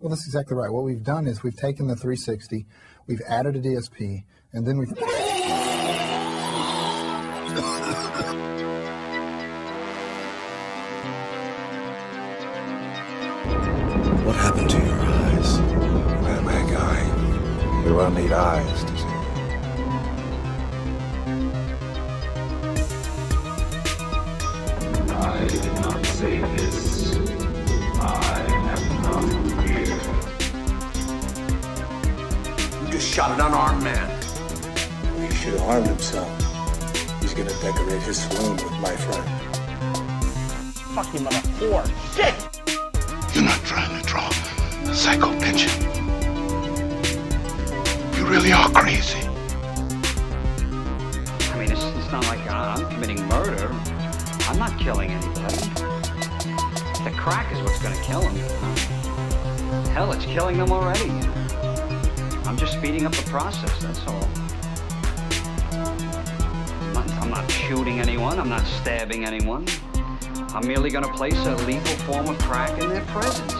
Well, that's exactly right. What we've done is we've taken the 360, we've added a DSP, and then we've. What happened to your eyes? Well, my guy, you will need eyes shot an unarmed man. He should have harmed himself. He's gonna decorate his swoon with my friend. Fucking mother whore. Shit! You're not trying to draw a psycho pension. You really are crazy. I mean, it's, it's not like I'm committing murder. I'm not killing anybody. The crack is what's going to kill him. Hell, it's killing them already. I'm just speeding up the process, that's all. I'm not, I'm not shooting anyone. I'm not stabbing anyone. I'm merely going to place a legal form of crack in their presence.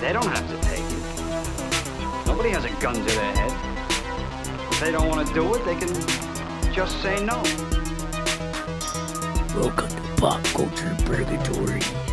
They don't have to take it. Nobody has a gun to their head. If they don't want to do it, they can just say no. Welcome to Pop Culture Purgatory.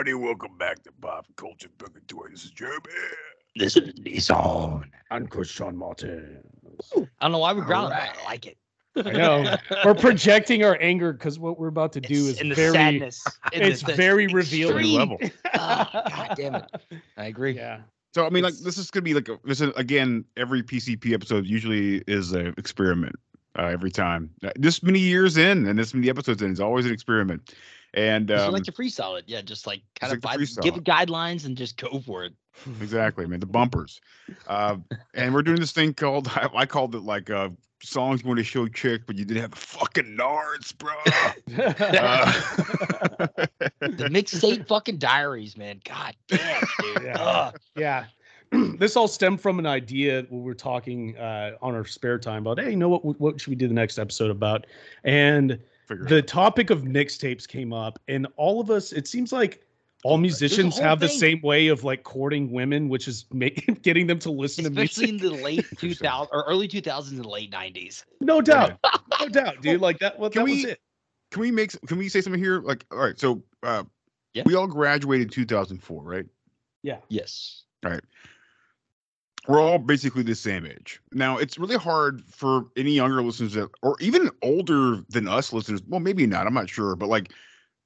Everybody, welcome back to Pop Culture Purgatory. This is Jeremy. This is Nissan. I'm Christian Martin. I don't know why we're growling, but I like it. I know. We're projecting our anger because what we're about to do It's is in the very sadness. in it's the- very the revealing. extreme. level. Ah, God damn it. I agree. Yeah. So I mean, like this is gonna be like a, this is again every PCP episode usually is an experiment uh, every time. Uh, This many years in and this many episodes in, it's always an experiment. And um, like to freestyle it. Yeah, just like kind of to vi- freestyle give it. it guidelines and just go for it. exactly, man, the bumpers. Uh, and we're doing this thing called I, I called it like uh, songs you want to show chick, but you didn't have the fucking nards, bro. Uh, The mixtape fucking diaries, man. God damn, dude. Yeah. Yeah. this all stemmed from an idea when we were talking uh, on our spare time about, hey, you know what? What should we do the next episode about? And figure the out. topic of mixtapes came up, and all of us, it seems like all musicians whole have the same way of like courting women, which is making getting them to listen Especially to music. in music. the late 2000 or early 2000s and late 90s. no doubt, no doubt, dude. Like that. Well, Can that was we- it. can we make can we say something here? Like, all right, so uh, Yeah. we all graduated 2004, right? Yeah. Yes. We're all basically the same age. Now, it's really hard for any younger listeners that, or even older than us listeners. Well, maybe not. I'm not sure, but like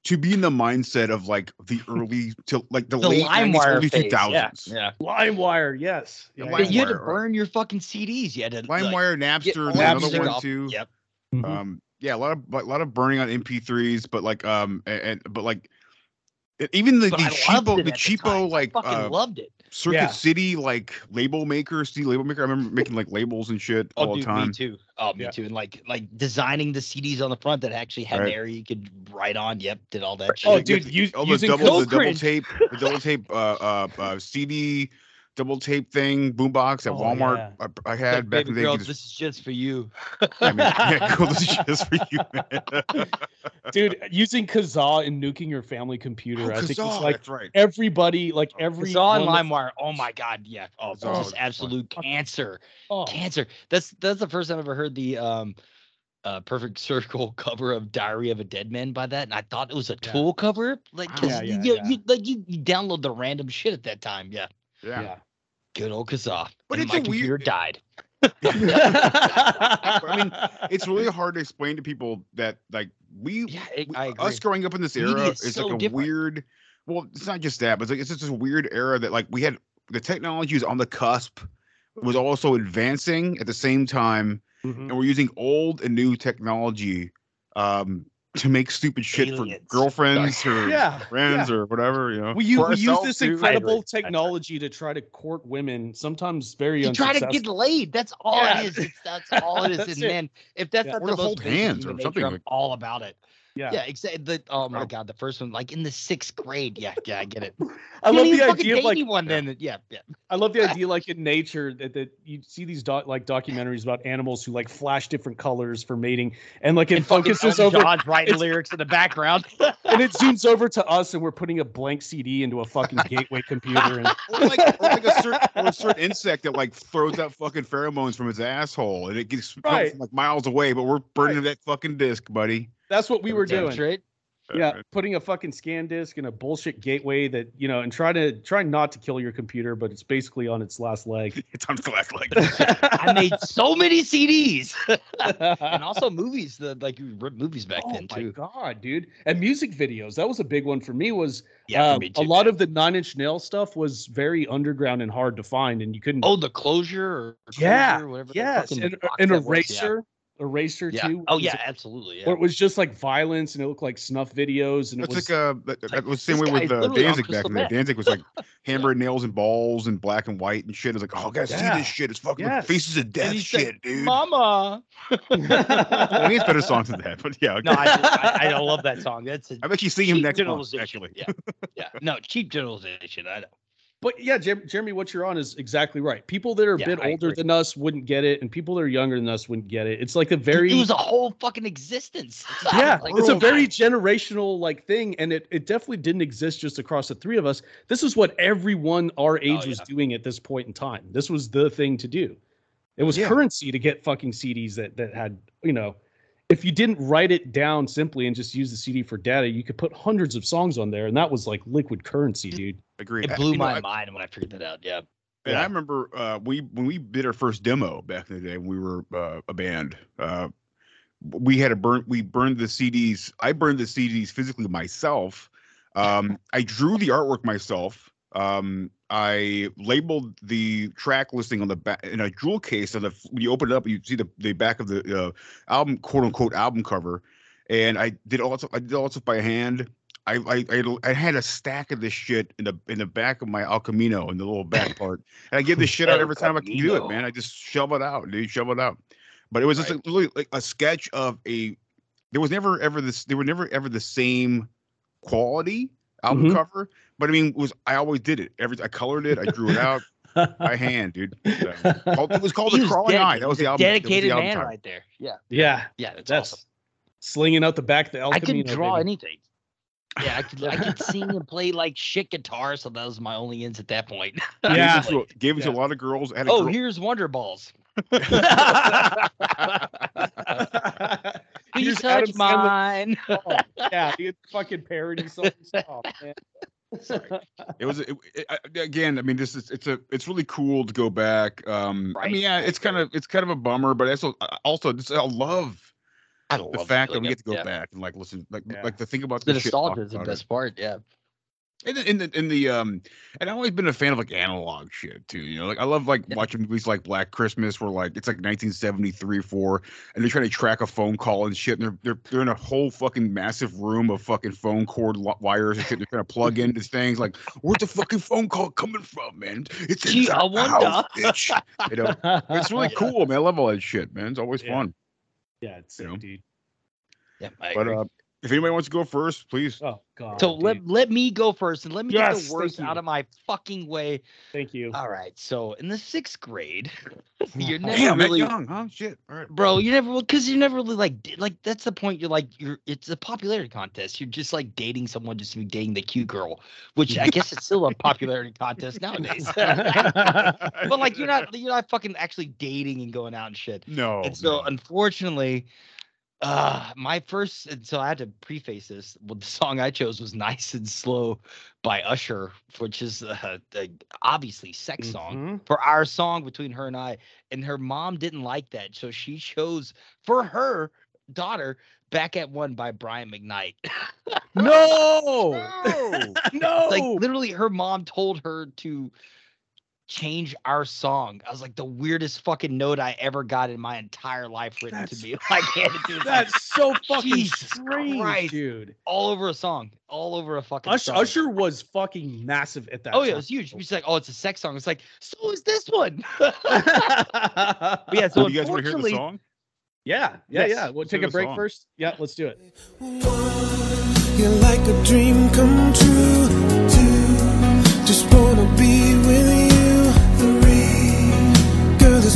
to be in the mindset of like the early to like the, The late 90s, LimeWire early phase. 2000s. Yeah. yeah. LimeWire, yes. Yeah, Yeah, But you had to LimeWire, right. burn your fucking CDs. You had to like, LimeWire, get Napster, all there's another one off- too. Yep. Mhm. Um, yeah, a lot of a lot of burning on MP3s, but like um and, and but like even the, But the I loved cheapo the cheapo time. like I fucking uh, loved it. Circuit Yeah. City like label maker, CD label maker. I remember making like labels and shit all Oh, the dude, time. me too. Oh, me Yeah. too. And like like designing the CDs on the front that actually had Right. an area you could write on. Yep, did all that shit. Oh, dude, with use- the using double, the double tape, the double tape, uh, uh, uh, CD, double tape thing, boombox at Oh, Walmart. yeah. I, I Like, had back baby in the day. girl, just- this is just for you. I mean, yeah, cool, this is just for you, man. dude, using Kazaa and nuking your family computer. Oh, I think it's like right. everybody, like every It's on one LimeWire. Oh my god, yeah. Oh, It's all- just absolute cancer. Oh, Cancer. That's that's the first time I've ever heard the um uh perfect circle cover of Diary of a Dead Man by that, and I thought it was a Yeah. tool cover. Like, Wow. 'cause Yeah, yeah, you, yeah. you like you, you download the random shit at that time. Yeah. Yeah. yeah. Good old Kazaa. But and it's my a weird- computer died. I mean, it's really hard to explain to people that like we, Yeah, I- we- us growing up in this era is is so like a different. weird. Well, it's not just that, but it's like it's just this weird era that like we had the technology was on the cusp, was also advancing at the same time, Mhm. and we're using old and new technology um to make stupid shit Aliens. for girlfriends or Yeah, friends or whatever. You know, We, use, we use this incredible That's right. technology to try to court women, sometimes very You try to get laid. That's all Yeah. it is. It's, that's all it is. That's and it. man, if that's Yeah. not Or the to most hold hands or nature, something I'm like- all about it. Yeah. Yeah, exactly. The, oh my Oh. god, the first one, like in the sixth grade. Yeah, yeah, I get it. I You love the idea of like anyone then. Yeah, yeah. I love the idea like in nature that, that you see these doc, like documentaries about animals who like flash different colors for mating and like it And focuses Elton over John's writing lyrics in the background. and it zooms over to us and we're putting a blank CD into a fucking gateway computer and or like, or like a certain, or a certain insect that like throws out fucking pheromones from its asshole and it gets Right. from like miles away, but we're burning that fucking disc, buddy. That's what we were doing. straight. Yeah, putting a fucking scan disk in a bullshit gateway that you know, and try to try not to kill your computer, but it's basically on its last leg. It's on glass like I made so many CDs and also movies. The like you ripped movies back oh then too. Oh my god, dude! And music videos. That was a big one for me. Was Yeah, um, me a lot man. of the Nine Inch Nail stuff was very underground and hard to find, and you couldn't. Oh, the closure or yeah, Closure, whatever. yes, fucking and box an that was, yeah. Eraser, eraser Yeah. too. Oh yeah, it- absolutely. Yeah. Where it was just like violence and it looked like snuff videos and it That's was like uh that, that like, was the same way with uh, Danzig back crystal in the day. Danzig was like hammer hammered nails and balls and black and white and shit. It was like, oh, I gotta see this shit. It's fucking Yes. faces of death shit, like, dude. Mama. well, he has better songs than that, but yeah. No, I, I, I love that song. That's a I've actually seen him cheap next month, generalization. actually. Yeah, yeah. No, cheap generalization. I know. But yeah, Jer- Jeremy, what you're on is exactly right. People that are a Yeah, bit I older agree. than us wouldn't get it, and people that are younger than us wouldn't get it. It's like a Dude, very It was a whole fucking existence. yeah, Like, it's a oh, very generational like thing, and it, it definitely didn't exist just across the three of us. This is what everyone our oh, age Oh, was doing at this point in time. This was the thing to do. It was Yeah. currency to get fucking CDs that that had you know. If you didn't write it down simply and just use the CD for data, you could put hundreds of songs on there, and that was like liquid currency, dude. Agreed. It I- blew you know, my I- mind when I figured that out. Yeah. And I remember uh, we when we did our first demo back in the day when we were uh, a band. Uh, we had a burn. We burned the CDs. I burned the CDs physically myself. Um, I drew the artwork myself. Um, I labeled the track listing on the back in a jewel case. On the when you open it up, you see the the back of the uh, album, quote unquote, album cover. And I did also I did all stuff by hand. I, I I I had a stack of this shit in the in the back of my El Camino in the little back part, and I give this shit out every time I can do it, man. I just shove it out, dude, shove it out. But it was just Right. literally like a sketch of a. There was never ever this. They were never ever the same quality album Mhm. cover. But I mean, it was I always did it. Every I colored it, I drew it out by hand, dude. So, called- it was called He the was Crawling Eye. That was the album. that was the Dedicated album man title. right there. Yeah. Yeah, Yeah. That's, that's awesome. slinging out the back the El I could Camino, draw baby. anything. Yeah, I could I could sing and play like shit guitar, so that was my only ins at that point. Yeah. Gave it to, gave it to Yeah. a lot of girls. Had a Oh, girl- here's Wonder Balls. Please Here's touch Adam Sandler. mine. Oh, yeah, the fucking parody songs. Oh, man. it was it, it, I- again i mean this is it's a it's really cool to go back um i mean yeah it's kind of it's kind of a bummer but also also just i love I the love fact that we get to go yeah. back and like listen like Yeah. like to think about The nostalgia is the best part. Yeah. In the, in the in the um and I've always been a fan of like analog shit too. You know, like I love like Yeah. watching movies like Black Christmas where like it's like 1973 4 and they're trying to track a phone call and shit and they're they're, they're in a whole fucking massive room of fucking phone cord wires and shit. They're trying to plug into things like where's the fucking phone call coming from, man? It's Gee, I wonder. house, bitch. You know, it's really cool, man. I love all that shit, man. It's always Yeah. fun. Yeah, it's You know? dude. Yeah. I But agree. uh, if anybody wants to go first, please. Oh god. so let dude. let me go first and let me Yes, get the worst out of my fucking way. Thank you. All right. So in the sixth grade, oh, you're never Damn, really young, huh? Shit. All right. bro you never because you're never really like like that's the point you're like you're it's a popularity contest you're just like dating someone just to be dating the cute girl which i guess it's still a popularity contest nowadays but like you're not you're not fucking actually dating and going out and shit No. and so no. unfortunately Uh, my first, and so I had to preface this. Well, the song I chose was "Nice and Slow" by Usher, which is uh, a, obviously sex song Mhm. for our song between her and I. And her mom didn't like that, so she chose for her daughter "Back at One" by Brian McKnight. No, no. like literally, her mom told her to change our song. I was like the weirdest fucking note I ever got in my entire life written That's- to me. Like handed to me. That's so fucking Jesus strange, Christ. dude. all over a song, all over a fucking Usher, song. Usher was fucking massive at that. Oh yeah, it was huge. She's like, "Oh, it's a sex song." It's like, so is this one. But yeah, so Do you guys want to hear the song? Yeah, yeah, Yes. yeah. We'll Let's take a break song. first. Yeah, let's do it. You're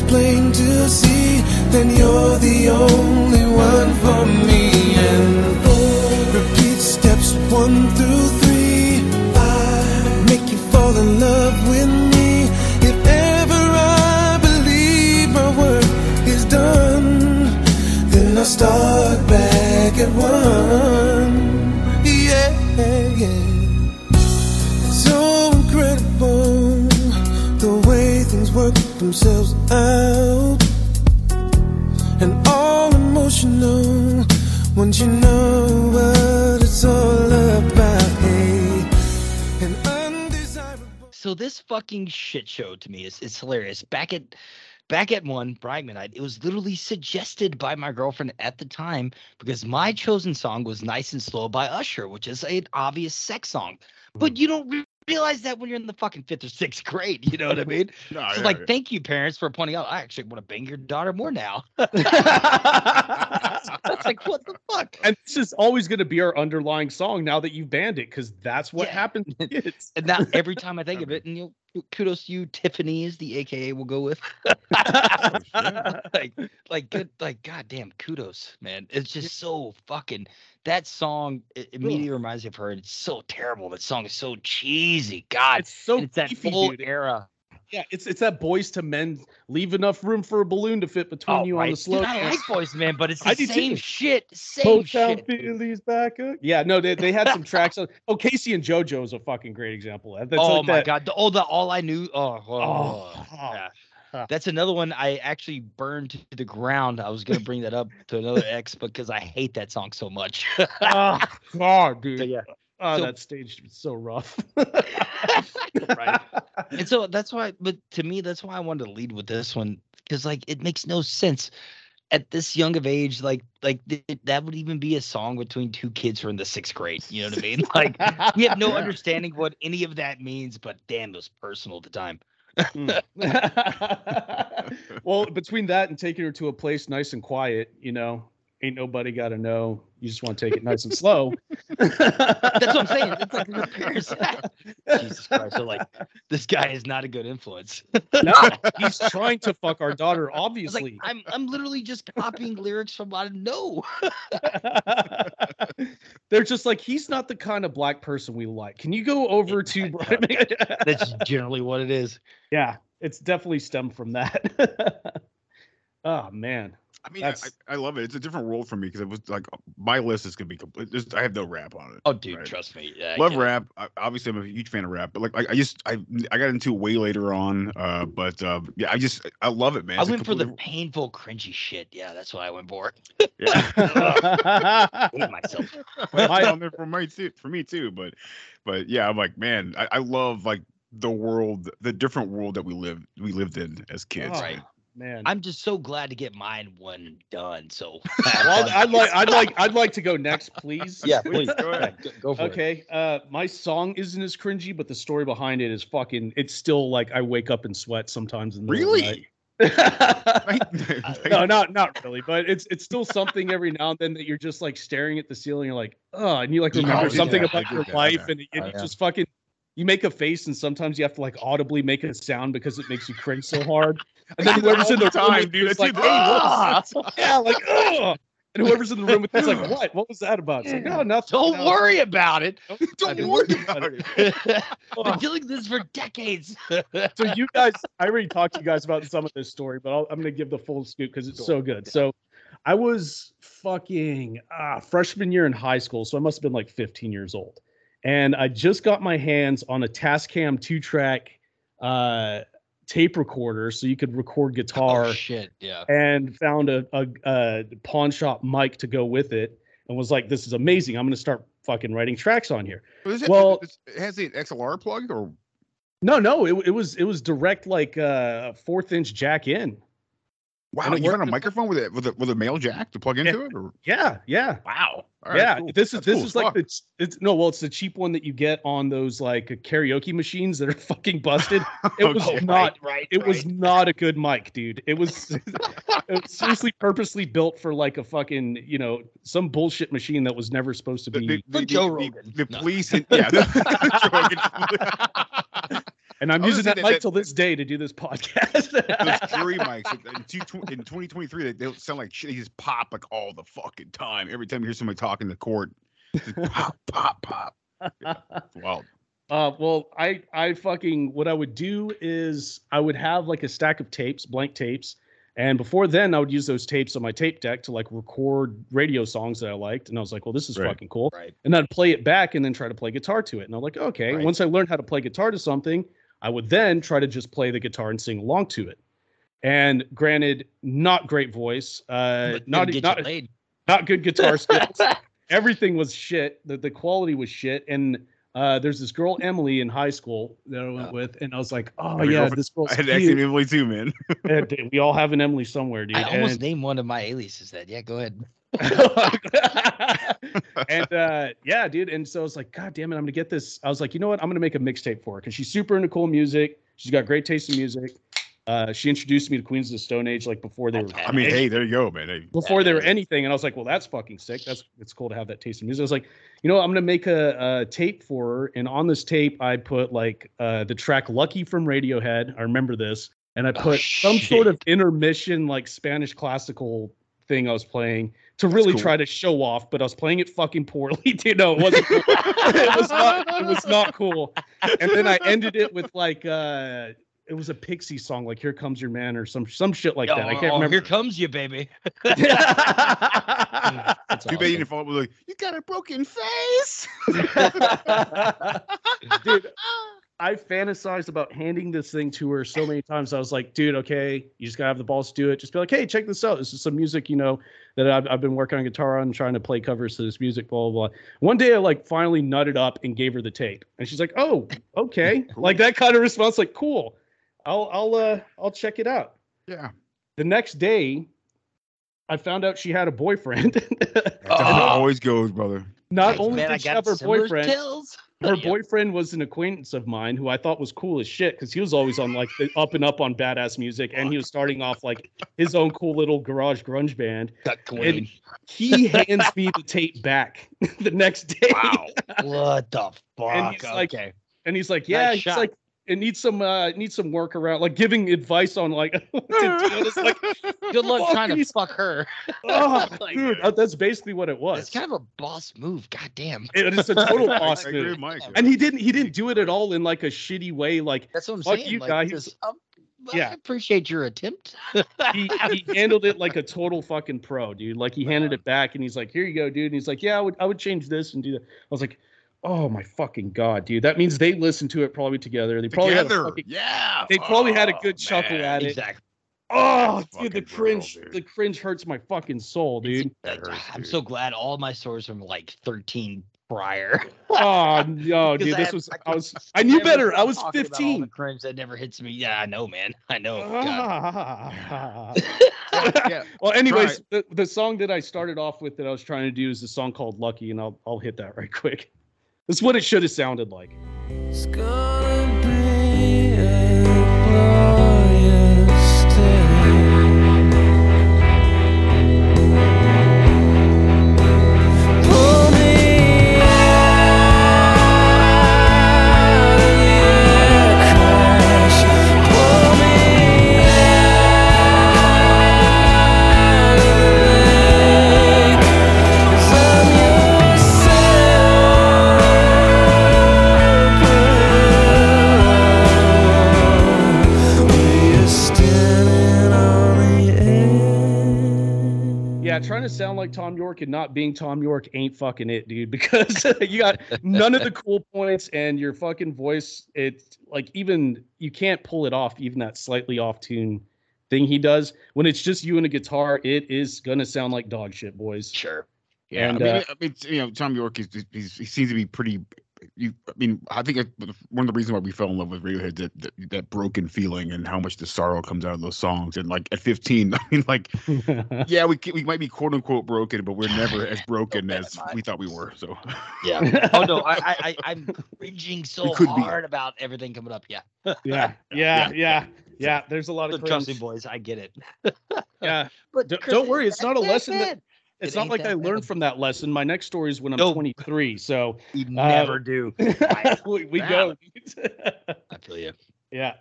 plain to see. Then you're the only one for me. And four, repeat steps one through three. Five, make you fall in love with me. If ever I believe my work is done, then I start back at one. Themselves out, and all emotional once you know what it's all about. Hey, and undesirable. so this fucking shit show to me is is hilarious. Back at back at one, Brian McKnight, it was literally suggested by my girlfriend at the time because my chosen song was "Nice and Slow" by Usher, which is an obvious sex song. But hmm. you don't realize that when you're in the fucking fifth or sixth grade. You know what I mean? No, so yeah, like, yeah. thank you, parents, for pointing out. I actually want to bang your daughter more now. That's like what the fuck. And this is always going to be our underlying song now that you've banned it, because that's what Yeah. happens. to kids. And now every time I think of it, and you know, kudos to you, Tiffany is the AKA we'll go with. like, like good, like goddamn kudos, man. It's just so fucking. That song immediately reminds me of her. and It's so terrible. That song is so cheesy. God, It's so and it's that beefy, full dude. era. Yeah, it's it's that Boyz II Men leave enough room for a balloon to fit between Oh, you on the slow. Dude, I like Boys Man, but it's I the do same shit. Same Hometown shit. Phillies back up. Yeah, no, they, they had some tracks. On, oh, K-Ci and JoJo is a fucking great example. That's oh like my that- god! The, oh, the all I knew. Oh, oh, Oh, oh. yeah. That's another one I actually burned to the ground. I was gonna bring that up to another ex because I hate that song so much. oh God, dude. So, yeah. Oh, So- that stage was so rough. right. And so that's why, but to me, that's why I wanted to lead with this one because like it makes no sense at this young of age. Like, like th- that would even be a song between two kids who are in the sixth grade. You know what I mean? Like, we have no understanding what any of that means, but damn, it was personal at the time. Mm. well, between that and taking her to a place nice and quiet, you know, ain't nobody got to know. You just want to take it nice and slow. That's what I'm saying. It's like her parents. Jesus Christ! So like, this guy is not a good influence. no, he's trying to fuck our daughter, I was like, obviously. I'm I'm literally just copying lyrics from out of no. They're just like, he's not the kind of black person we like. Can you go over to Brian? That's generally what it is. yeah, it's definitely stemmed from that. oh man. I mean, I, I love it. It's a different world for me because it was like my list is gonna be complete. There's, I have no rap on it. Oh, dude, Right. trust me. Yeah, Love rap. I, obviously, I'm a huge fan of rap, but like I, I just I I got into it way later on. Uh, but um, yeah, I just I love it, man. I It's a went for the completely- painful, cringy shit. Yeah, that's what I went for. I hate myself. My- there for me too. For me too, but but yeah, I'm like, man, I, I love like the world, the different world that we lived we lived in as kids. Oh, Right. man. I'm just so glad to get mine one done. So, well, I'd, I'd like I'd like I'd like to go next, please. yeah, please Go ahead. Go, go for it. Okay. Uh, my song isn't as cringy, but the story behind it is fucking. It's still like I wake up and sweat sometimes in the middle of the Really? no, not not really, but it's it's still something every now and then that you're just like staring at the ceiling. You're like, oh, and you like remember I get something that, I about your that, life, yeah. and, and Oh, you yeah. just fucking you make a face, and sometimes you have to like audibly make a sound because it makes you cringe so hard. And then I whoever's in the time, dude. I is like, that. hey, what was that? yeah, like, oh. And whoever's in the room with is like, what? What was that about? It's like, oh, nothing. Don't no." worry about it. Don't worry about it. I've been dealing with this for decades. so you guys i already talked to you guys about some of this story but I'll, i'm going to give the full scoop because it's so good so I was fucking uh, freshman year in high school, so I must have been like 15 years old, and I just got my hands on a Tascam two track uh, tape recorder, so you could record guitar. Oh shit, yeah. and found a, a, a pawn shop mic to go with it and was like this is amazing i'm going to start fucking writing tracks on here Is it, well is- it has the XLR plug or no no it, it was it was direct like uh fourth inch jack in wow? You got a microphone with it with a with a male jack to plug into it? Or yeah yeah wow, right, yeah cool. this is That's this cool is like the it's no well it's the cheap one that you get on those like karaoke machines that are fucking busted it was Okay. not right, it was not a good mic dude it was it was seriously purposely built for like a fucking you know some bullshit machine that was never supposed to be the, the, Joe the- Rogan. the No. police and yeah, the. And i'm using gonna that mic that- till this day to do this podcast those jury mics in, two, in 2023 they, they don't sound like shit. They just pop like all the fucking time. Every time you hear somebody talking to court, just pop, pop, pop. Yeah, wild. Uh, well, I I fucking what I would do is I would have like a stack of tapes, blank tapes, and before then I would use those tapes on my tape deck to like record radio songs that I liked, and I was like, well, this is Right. fucking cool, Right. and I'd play it back and then try to play guitar to it, and I'm like, okay. Right. Once I learned how to play guitar to something, I would then try to just play the guitar and sing along to it. And granted, not great voice, uh, not didn't not you laid. not good guitar skills. Everything was shit. The the quality was shit. And uh, there's this girl Emily in high school that I went with, and I was like, oh Had yeah, girlfriend- this girl's I had cute. actually Emily too, man. Yeah, dude, we all have an Emily somewhere, dude. I almost And- named one of my aliases that. Yeah, go ahead. and uh, yeah, dude. And so I was like, God damn it, I'm gonna get this. I was like, you know what? I'm gonna make a mixtape for her because she's super into cool music. She's got great taste in music. Uh, she introduced me to Queens of the Stone Age like before they were. I mean, hey, there you go, man. Hey, before they were anything, and I was like, well, that's fucking sick. That's it's cool to have that taste in music. I was like, you know, I'm gonna make a, a tape for her, and on this tape, I put like uh, the track "Lucky" from Radiohead. I remember this, and I Oh, put some sort of intermission like Spanish classical thing I was playing to really cool. try to show off, but I was playing it fucking poorly. you know, it wasn't. Cool. it was not. It was not cool. And then I ended it with like. uh it was a Pixie song, like "Here Comes Your Man" or some some shit like that. I can't Oh, remember. Here comes you, baby. Too bad you didn't follow up with like, you got a broken face. dude i fantasized about handing this thing to her so many times. I was like dude okay you just gotta have the balls to do it. Just be like hey check this out. This is some music you know that i've, I've been working on guitar on trying to play covers to this music blah blah blah one day i like finally nutted up and gave her the tape. And she's like oh okay. Like that kind of response like cool. I'll i'll uh i'll check it out. Yeah. the next day i found out she had a boyfriend. That's how it always goes, brother. not Hey, only man, I did she have her boyfriend skills. Her Yeah. boyfriend was an acquaintance of mine who I thought was cool as shit because he was always on like the up and up on badass music, and he was starting off like his own cool little garage grunge band. And he hands me the tape back the next day, Wow. What the fuck? And he's like- okay. and he's like, "Yeah, Nice he's shot. like." It needs some uh needs some work around like giving advice on like what to do. It's like Good luck fuck trying to fuck her. oh Like, dude that's basically what it was It's kind of a boss move. God damn. it is a total boss agree move with Mike. and he didn't he didn't do it at all in like a shitty way like That's what I'm Fuck saying. you, like, guy. He just, um, yeah. I appreciate your attempt. he, he handled it like a total fucking pro, dude. Like he handed it back and he's like, "Here you go, dude." And he's like, "Yeah, I would I would change this and do that." I was like, "Oh my fucking god, dude! That means they listened to it probably together. They probably had a Together. fucking, yeah. they probably had a Oh, good chuckle man. at it. exactly. Oh, Fucking dude, the brutal, cringe, dude. the cringe hurts my fucking soul, dude. That hurts, I'm dude. so glad all my stories from like 13 prior. Oh no, dude, I this have- was I I was I knew never better. I was talking about all the 15. cringe that never hits me. Yeah, I know, man. I know. Ah. Yeah. well, anyways, the, the song that I started off with that I was trying to do is a song called Lucky, and I'll I'll hit that right quick. This is what it should have sounded like. Like Thom Yorke, and not being Thom Yorke ain't fucking it, dude. Because you got none of the cool points, and your fucking voice, it's like even you can't pull it off, even that slightly off tune thing he does. When it's just you and a guitar, it is gonna sound like dog shit, boys. Sure. Yeah, And, I mean, uh, I mean, you know, Thom Yorke is he's, he seems to be pretty. You, I mean, I think one of the reasons why we fell in love with Radiohead that, that that broken feeling and how much the sorrow comes out of those songs. And like at 15, I mean, like, yeah, we we might be quote unquote broken, but we're never as broken as we thought we were. So Yeah. Oh no, I, I, I I'm cringing so could be. hard about everything coming up. Yeah. yeah, yeah, yeah, yeah. There's a lot of But trust me, boys, I get it. Yeah, But don't, Chris, don't worry. It's not a that lesson that. Bad. It's It not like that I learned from that lesson. My next story is when I'm No. 23. So You uh, never do. we, we go. I feel you. yeah,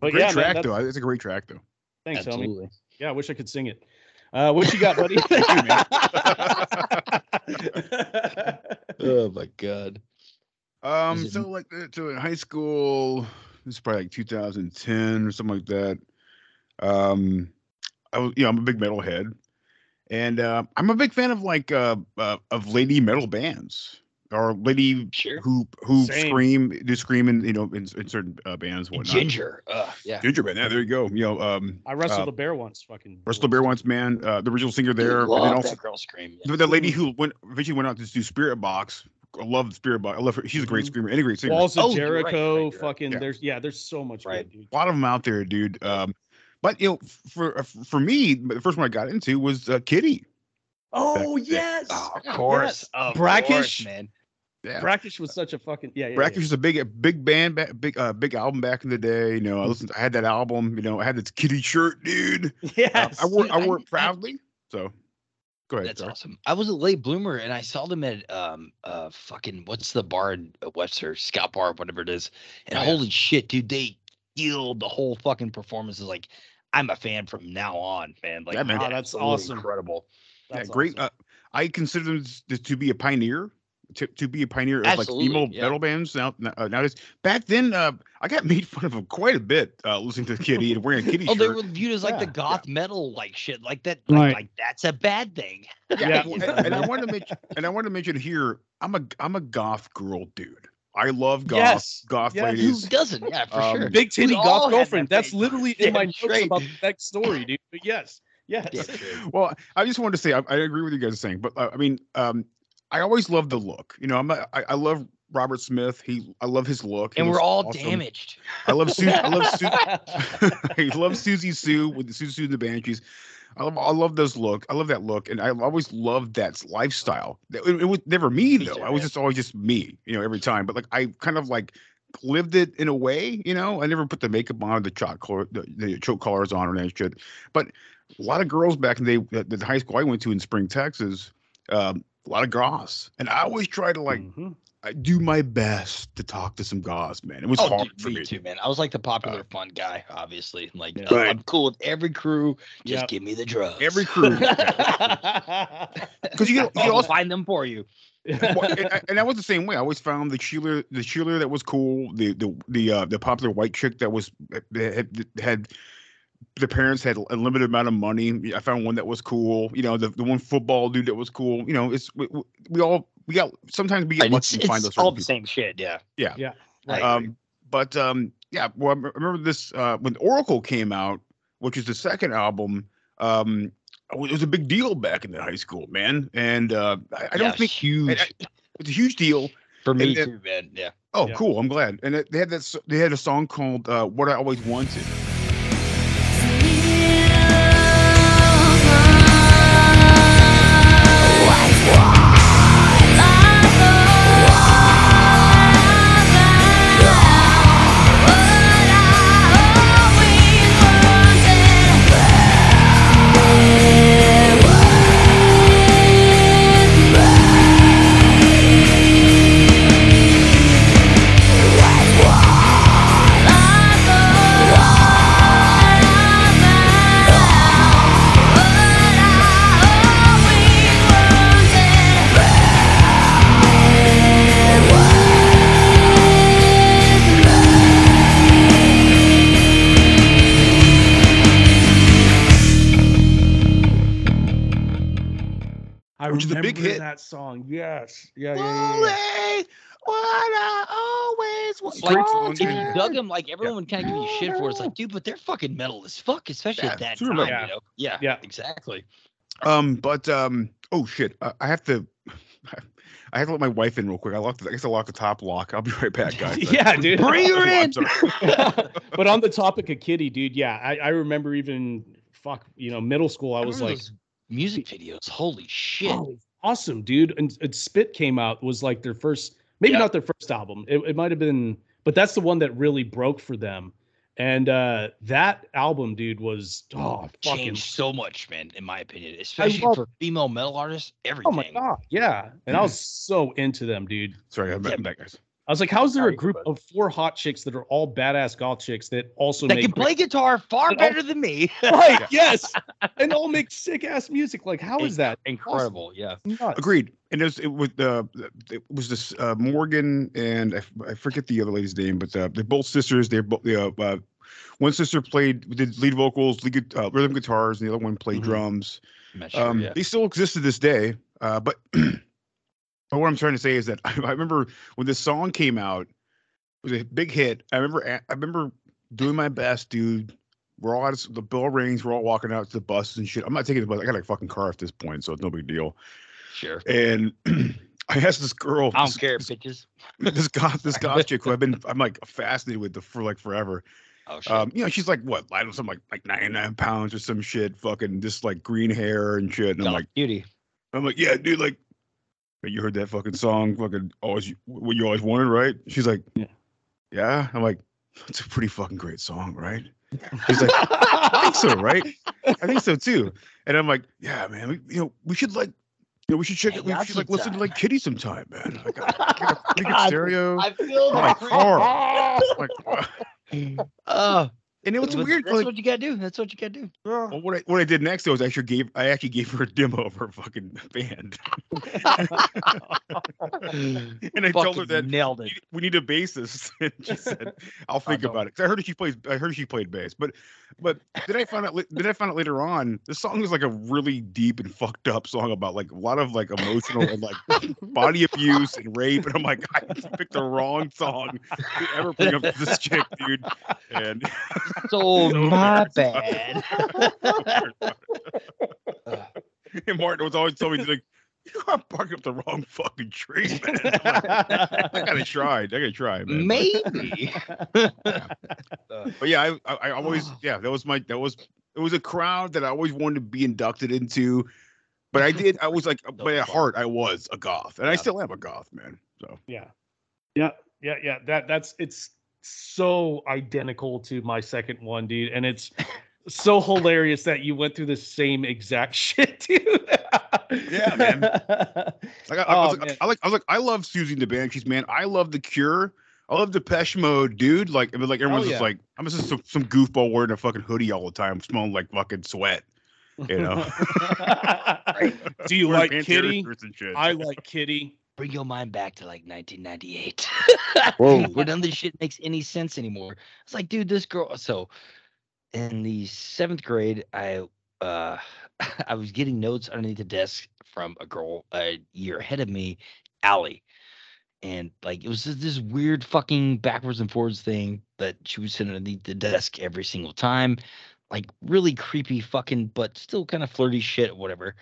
but great yeah, man, track that's- though. It's a great track though. Thanks, homie. Absolutely. Yeah, I wish I could sing it. Uh, what you got, buddy? Oh my god. Um, it- so like uh, so in high school, this is probably like 2010 or something like that. Um, I was, you know, I'm a big metal head, and uh, I'm a big fan of like uh, uh of lady metal bands or lady Sure. who who Same. scream, do scream in you know in, in certain uh, bands. and Whatnot. Jinjer. Ugh, yeah. Jinjer band. Yeah, there you go. You know, um, I wrestled uh, a bear once. Fucking Wrestle Bear once, man. Uh, the original singer there, and love then also that girl scream. the, the lady who went eventually went out to do Spiritbox. I love Spiritbox. I love her. She's a great Mhm. screamer and a great singer. Walls of Oh, you're right, Jericho. right, right. Fucking. Yeah. There's yeah. There's so much Right. good, dude. a lot of them out there, dude. Um, but you know, for for me, the first one I got into was uh, Kittie. Oh Back- yes. Of course. Yes. Of Brackish. course, man. Yeah, Brackish was such a fucking yeah. yeah, Brackish was a big, a big band, back, big, uh, big album back in the day. You know, I listened. I had that album. You know, I had this Kittie shirt, dude. Yeah. Uh, Yes. I wore, I I- wore it proudly. So, go ahead. That's sorry. awesome. I was a late bloomer and I saw them at um uh fucking what's the bar in uh, Webster, Scout Bar, whatever it is. And Oh, yeah. holy shit, dude, they killed the whole fucking performance. Is like I'm a fan from now on, man. Like Yeah, man. Wow, that's awesome. incredible. Yeah, great. awesome. Uh, I consider them to, to be a pioneer. To, to be a pioneer of Absolutely, like emo yeah. metal bands now uh, nowadays. Back then, uh, I got made fun of quite a bit uh, listening to Kittie and wearing a Kittie Oh, they were viewed as like the Yeah, goth metal like shit, like that. Like, Right. like that's a bad thing. Yeah. and, and I want to mention, and I want to mention here, I'm a I'm a goth girl dude. I love goth Yes, goth yes. Who ladies. doesn't? Yeah, for Um, sure. Big titty We all golf that girlfriend. That's literally in my notes straight. about the next story, dude. But yes, yes. Yeah. Well, I just wanted to say I, I agree with you guys saying, but uh, I mean, um, I always love the look. You know, I'm a, I, I love Robert Smith. He I love his look. He And we're all awesome. damaged. I love Su- I love Su- I love Siouxsie Sioux with the Siouxsie Sioux and the Banshees. I love, I love those look. I love that look, and I always loved that lifestyle. It, it was never me Me though. I was just always just me, you know, every time. But like I kind of like lived it in a way, you know. I never put the makeup on, or the choke color, the, the choke collars on, or that shit. But a lot of girls back in the day, the, the high school I went to in Spring, Texas, um, a lot of goths, and I always try to like Mhm. I do my best to talk to some guys, man. It was Oh, hard dude, for me me. too, man. I was like the popular fun guy, obviously. Like, Yeah. uh, Right. I'm cool with every crew. Just Yep. give me the drugs. Every crew, because you get, you I'll also find them for you. well, and, and I was the same way. I always found the cheerleader, the cheerleader that was cool, the the the uh, the popular white chick that was that had, had the parents had a limited amount of money. I found one that was cool. You know, the, the one football dude that was cool. You know, it's we, we- we all we got sometimes we get lucky and find those. All the people. same shit. Yeah. Yeah. Yeah. Um, but um, yeah. Well, I remember this uh, when Oracle came out, which is the second album. Um, it was a big deal back in the high school, man, and uh, I, I don't think huge. I, it's a huge deal for me and, and, too, man. Yeah. Oh, yeah. cool. I'm glad. And they had that. They had a song called uh, "What I Always Wanted." Wow. That song. Yes. Yeah, yeah, yeah, yeah. what I always was. Like, if you dug them, like everyone would kind of give you shit for it. It's like, dude, but they're fucking metal as fuck, especially Yeah, at that time. Yeah. You know? Yeah, Yeah. exactly. Um, but um, oh shit, I, I have to. I have to let my wife in real quick. I locked. The, I guess I locked the top lock. I'll be right back, guys. yeah, dude. Bring her in. but on the topic of Kittie, dude, yeah, I, I remember even fuck, you know, middle school. I was like, those music videos. Holy shit! oh, awesome, dude. And, and Spit came out was like their first, maybe Yeah. not their first album. It, it might have been, but that's the one that really broke for them. And uh that album, dude, was oh fucking Changed so much, man. In my opinion, especially love- for female metal artists. Everything. oh my god, yeah. And I was so into them, dude. Sorry, I'm back, back, guys. I was like, how's there a group of four hot chicks that are all badass goth chicks that also That make can play guitar far And all- better than me. right? Yes, and all make sick ass music. Like, how is that Incredible. Yeah. Nuts. Agreed. And it was it was uh, it was this uh, Morgan and I, f- I forget the other lady's name, but uh, they're both sisters. They're both uh, uh, one sister played did lead vocals, lead, uh, rhythm guitars, and the other one played Mhm. drums. Sure, Um, yeah. They still exist to this day. Uh, but but what I'm trying to say is that I, I remember when this song came out, it was a big hit. I remember I remember doing my best, dude. We're all out of the bell rings. We're all walking out to the buses and shit. I'm not taking the bus. I got a fucking car at this point, so it's no big deal. Sure. And I asked this girl, I don't this, care, this, bitches. this goth, this goth chick who I've been, I'm like fascinated with the, for like forever. Oh shit. Um, you know, she's like what, I don't know, something like like 99 pounds or some shit, fucking just like green hair and shit. And I'm like, beauty. I'm like, yeah, dude, like, "Hey, you heard that fucking song, fucking always what you always wanted, right? She's like, Yeah. yeah. I'm like, it's a pretty fucking great song, right? She's like, I think so, right? I think so too. And I'm like, yeah, man, we, you know, we should like, you know, we should check Hang it. We should like listen to like Kittie sometime, man. Like, I I got a pretty good God, stereo. I feel my car. Like, uh, and it was but weird. That's Like, what you gotta do. That's what you gotta do. well, what I what I did next though was I actually gave I actually gave her a demo of her fucking band, and I told her that nailed it. we need a bassist. And she said, "I'll think don't- about it." 'Cause I heard she plays. I heard she played bass, but but then I found out. la- Then I found out later on the song is like a really deep and fucked up song about like a lot of like emotional and like body abuse and rape. And I'm like, I picked the wrong song to ever bring up this chick, dude. And So So my hard. bad. and Martin was always telling me like. You are barking up the wrong fucking tree, man. I'm like, I gotta try. I gotta try, man. Maybe. Uh, but yeah, I, I, I always yeah, that was my that was it was a crowd that I always wanted to be inducted into. But I did I was like but at heart I was a goth. And I still am a goth, man. So Yeah. Yeah. Yeah. Yeah. That that's it's so identical to my second one, dude. And it's so hilarious that you went through the same exact shit, dude. Yeah, man. like I, I, Oh, was like, man. I like I was like I love Siouxsie the Banshees, man. I love the cure. I love Depeche Mode, dude. Like, I like everyone's just yeah. like, I'm just some, some goofball wearing a fucking hoodie all the time, smelling like fucking sweat. You know, Do you like Kittie? shirts and shit. I like Kittie. Bring your mind back to like 1998. Whoa. Where none of this shit makes any sense anymore. It's like, dude, this girl. So, in the seventh grade, I uh, I was getting notes underneath the desk from a girl a year ahead of me, Allie, and like it was this weird fucking backwards and forwards thing that she would sit underneath the desk every single time, like really creepy fucking, but still kind of flirty shit, whatever.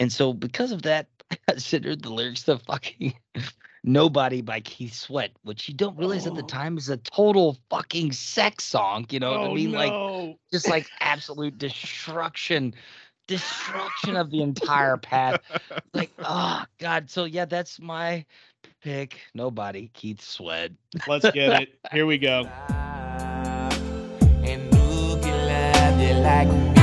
And so because of that, I considered the lyrics to fucking Nobody by Keith Sweat, which you don't realize at the Oh. time is a total fucking sex song. You know what I Oh, mean? Like just like absolute destruction, destruction of the entire path. Like, oh god. So yeah, that's my pick. Nobody, Keith Sweat. Let's get it. Here we go.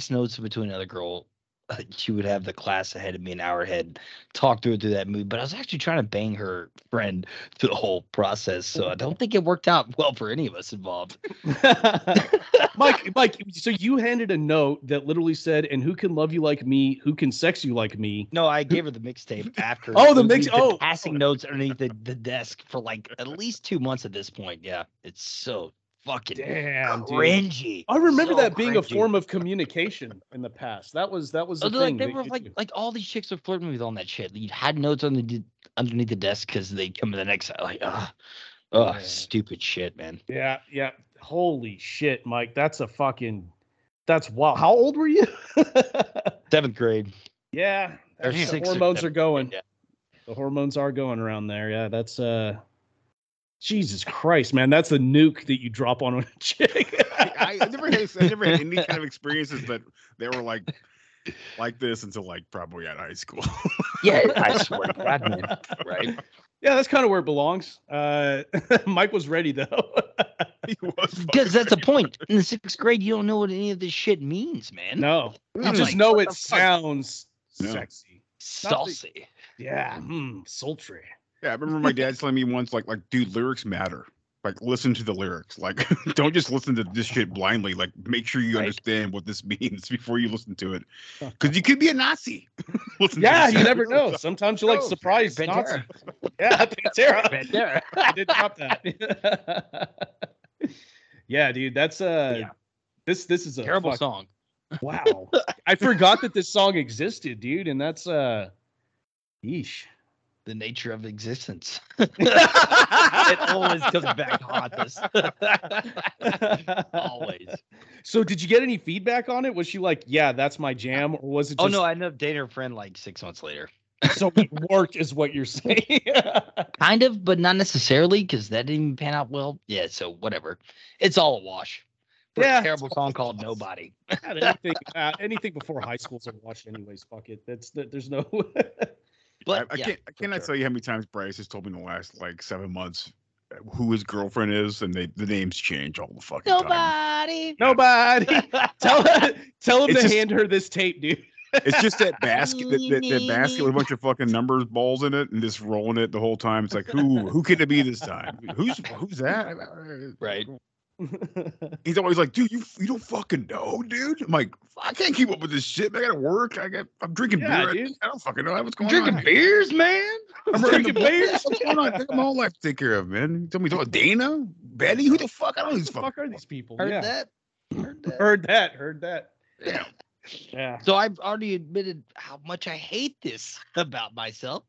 pass notes between another girl. uh, She would have the class ahead of me, an hour ahead, talk through through that movie. But I was actually trying to bang her friend through the whole process, so I don't think it worked out well for any of us involved. Mike, Mike, so you handed a note that literally said, "And who can love you like me? Who can sex you like me?" No, I gave her the mixtape after. Oh, the mix- oh. passing notes underneath the, the desk for like at least two months at this point. Yeah, it's so fucking Damn, dude. cringy. I remember So that being a form of communication in the past. That was that was the Oh, thing. like they were like do. like all these chicks were flirting with on that shit. You had notes on the underneath the desk because they come to the next like ah, oh Yeah. stupid shit, man. yeah, yeah. Holy shit, Mike, that's a fucking. That's wow. How old were you? Seventh grade. yeah, the hormones are going. grade, The hormones are going around there. Yeah, that's uh. Jesus Christ, man, that's the nuke that you drop on a chick. I, I never had I never had any kind of experiences that they were like like this until like probably at high school. Yeah, I swear to God, man. Right? Yeah, that's kind of where it belongs. Uh, Mike was ready though. Because that's the point. In the sixth grade, you don't know what any of this shit means, man. no, you I'm just like, know it the fuck? sounds Yeah. sexy. Saucy. Yeah, mm, sultry. Yeah, I remember my dad telling me once, like, like, dude, lyrics matter. Like, listen to the lyrics. Like, don't just listen to this shit blindly. Like, make sure you Right. understand what this means before you listen to it. Because you could be a Nazi. Yeah, you never know. Sometimes you're like No, surprised. Pantera. Nazi. Yeah, Pantera. Pantera. I did drop that. yeah, dude, that's uh, Yeah. this this is a Terrible fuck- song. Wow, I forgot that this song existed, dude, and that's uh, yeesh. The nature of existence. it always comes back to haunt us. always. So, did you get any feedback on it? Was she like, "Yeah, that's my jam," or was it? Oh no, I ended up dating her friend like six months later. so it worked, is what you're saying? Kind of, but not necessarily, because that didn't even pan out well. Yeah, so whatever. It's all a wash. For Yeah, a terrible song called Nobody. Anything, uh, anything before high school's a wash, anyways. Fuck it. That's that. There's no. But I, I yeah, can't. I for cannot sure. tell you how many times Bryce has told me in the last like seven months uh, who his girlfriend is, and they the names change all the fucking time. Nobody. Nobody. tell tell him It's to just- hand her this tape, dude. It's just that basket, that, that, that basket with a bunch of fucking numbers balls in it, and just rolling it the whole time. It's like, who who could it be this time? Who's who's that? Right. He's always like, dude, you you don't fucking know, dude. I'm like, I can't keep up with this shit. I gotta work. I got. I'm drinking Yeah, beer. dude. I don't fucking know what's going Drinking on. beers, man. I'm drinking beers. What's going on? I got my whole life to take care of, man. You tell me, about Dana, Betty, who the fuck? I don't know Who these the fuck. fuck are these people? Heard yeah. that? Heard that. Heard that. Heard that. Damn. Yeah. So I've already admitted how much I hate this about myself.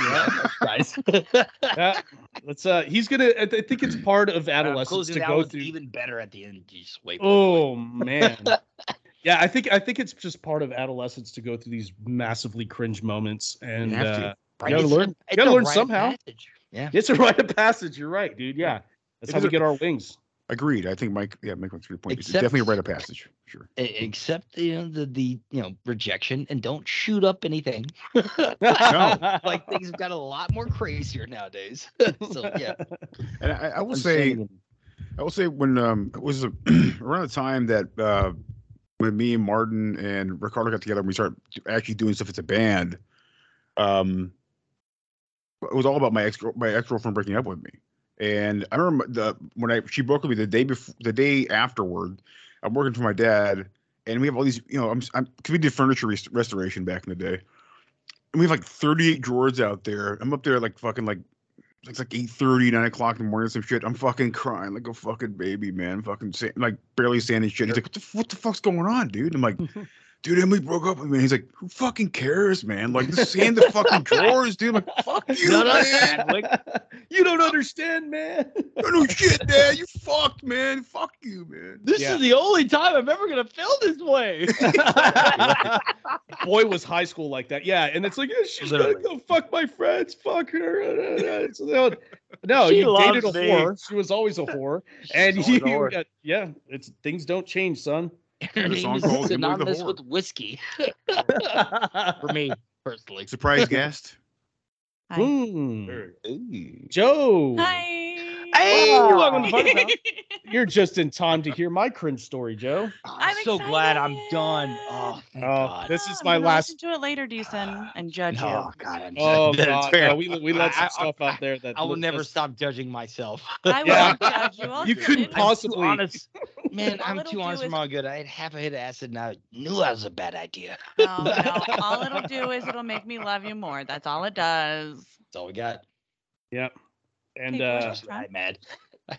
Yeah. Yeah. Let's. Uh. He's gonna. I think it's part of adolescence to go through. even better at the end. You Just wait. Oh man. Yeah, I think I think it's just part of adolescence to go through these massively cringe moments, and have to. uh, you gotta learn. You gotta learn somehow. passage. Yeah. It's a rite of passage. You're right, dude. Yeah, that's It how we a- get our wings. Agreed. I think Mike. Yeah, Mike makes a good point. It's Except- definitely a rite of passage. Sure. E- Accept you know the the you know rejection and don't shoot up anything. like things have got a lot more crazier nowadays. so yeah. And I, I will say, understanding I will say when um it was uh, around the time that uh when me and Martin and Ricardo got together and we started actually doing stuff as a band, um it was all about my ex my ex girlfriend breaking up with me. And I remember the when I she broke up with me the day before the day afterward, I'm working for my dad and we have all these, you know, I'm I'm cause we did furniture rest- restoration back in the day. And we have like 38 drawers out there. I'm up there like fucking like it's like 8 9 o'clock in the morning, some shit. I'm fucking crying like a fucking baby, man. Fucking sa- like barely standing shit. He's like, what the, what the fuck's going on, dude? I'm like, dude, Emily broke up with me. He's like, who fucking cares, man? Like, just sand the fucking drawers, dude. I'm like, fuck you, Shut man. Chadwick. you don't understand, man. I know shit, man. You fucked, man. Fuck you, man. This Yeah. is the only time I'm ever gonna feel this way. Boy, was high school like that. Yeah, and it's like, yeah, she's gonna go fuck my friends, fuck her. It's, no, oh, no, She you dated a me. whore. She was always a whore, and you, a whore. got, yeah, it's things don't change, son. Her a name song is called Emily the synonymous with whiskey for me personally. Surprise guest. Hmm. Ooh. Joe. Hi. Hey, Wow. welcome to Fun Town. You're just in time to hear my cringe story, Joe. I'm, so glad I'm done. Oh, thank Oh, God. this is I'm my last. Listen to it later, Deason, and judge Oh you. God, I'm Oh That's god, fair. no, we we let some I- I- stuff out there that I will never just- stop judging myself. I will Yeah. judge you. I'll You couldn't possibly. I'm honest. Man, All I'm too honest is- from how good. I had half a hit of acid and I knew that was a bad idea. No, no. All it'll do is it'll make me love you more. That's all it does. That's all we got. Yep. And Okay, go uh, ahead. That's right, mad.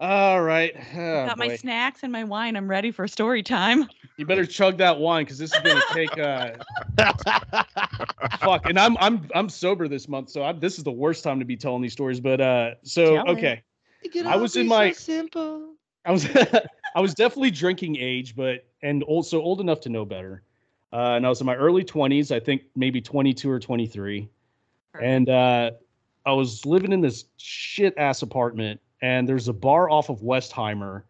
all right. Oh, Got my boy. snacks and my wine. I'm ready for story time. You better chug that wine because this is gonna take uh fuck. And I'm I'm I'm sober this month, so I'm, this is the worst time to be telling these stories. But uh, so Tell okay, I was be in so my- simple. I was I was definitely drinking age, but and also old enough to know better. Uh, and I was in my early 20s, I think maybe 22 or 23. And uh, I was living in this shit ass apartment, and there's a bar off of Westheimer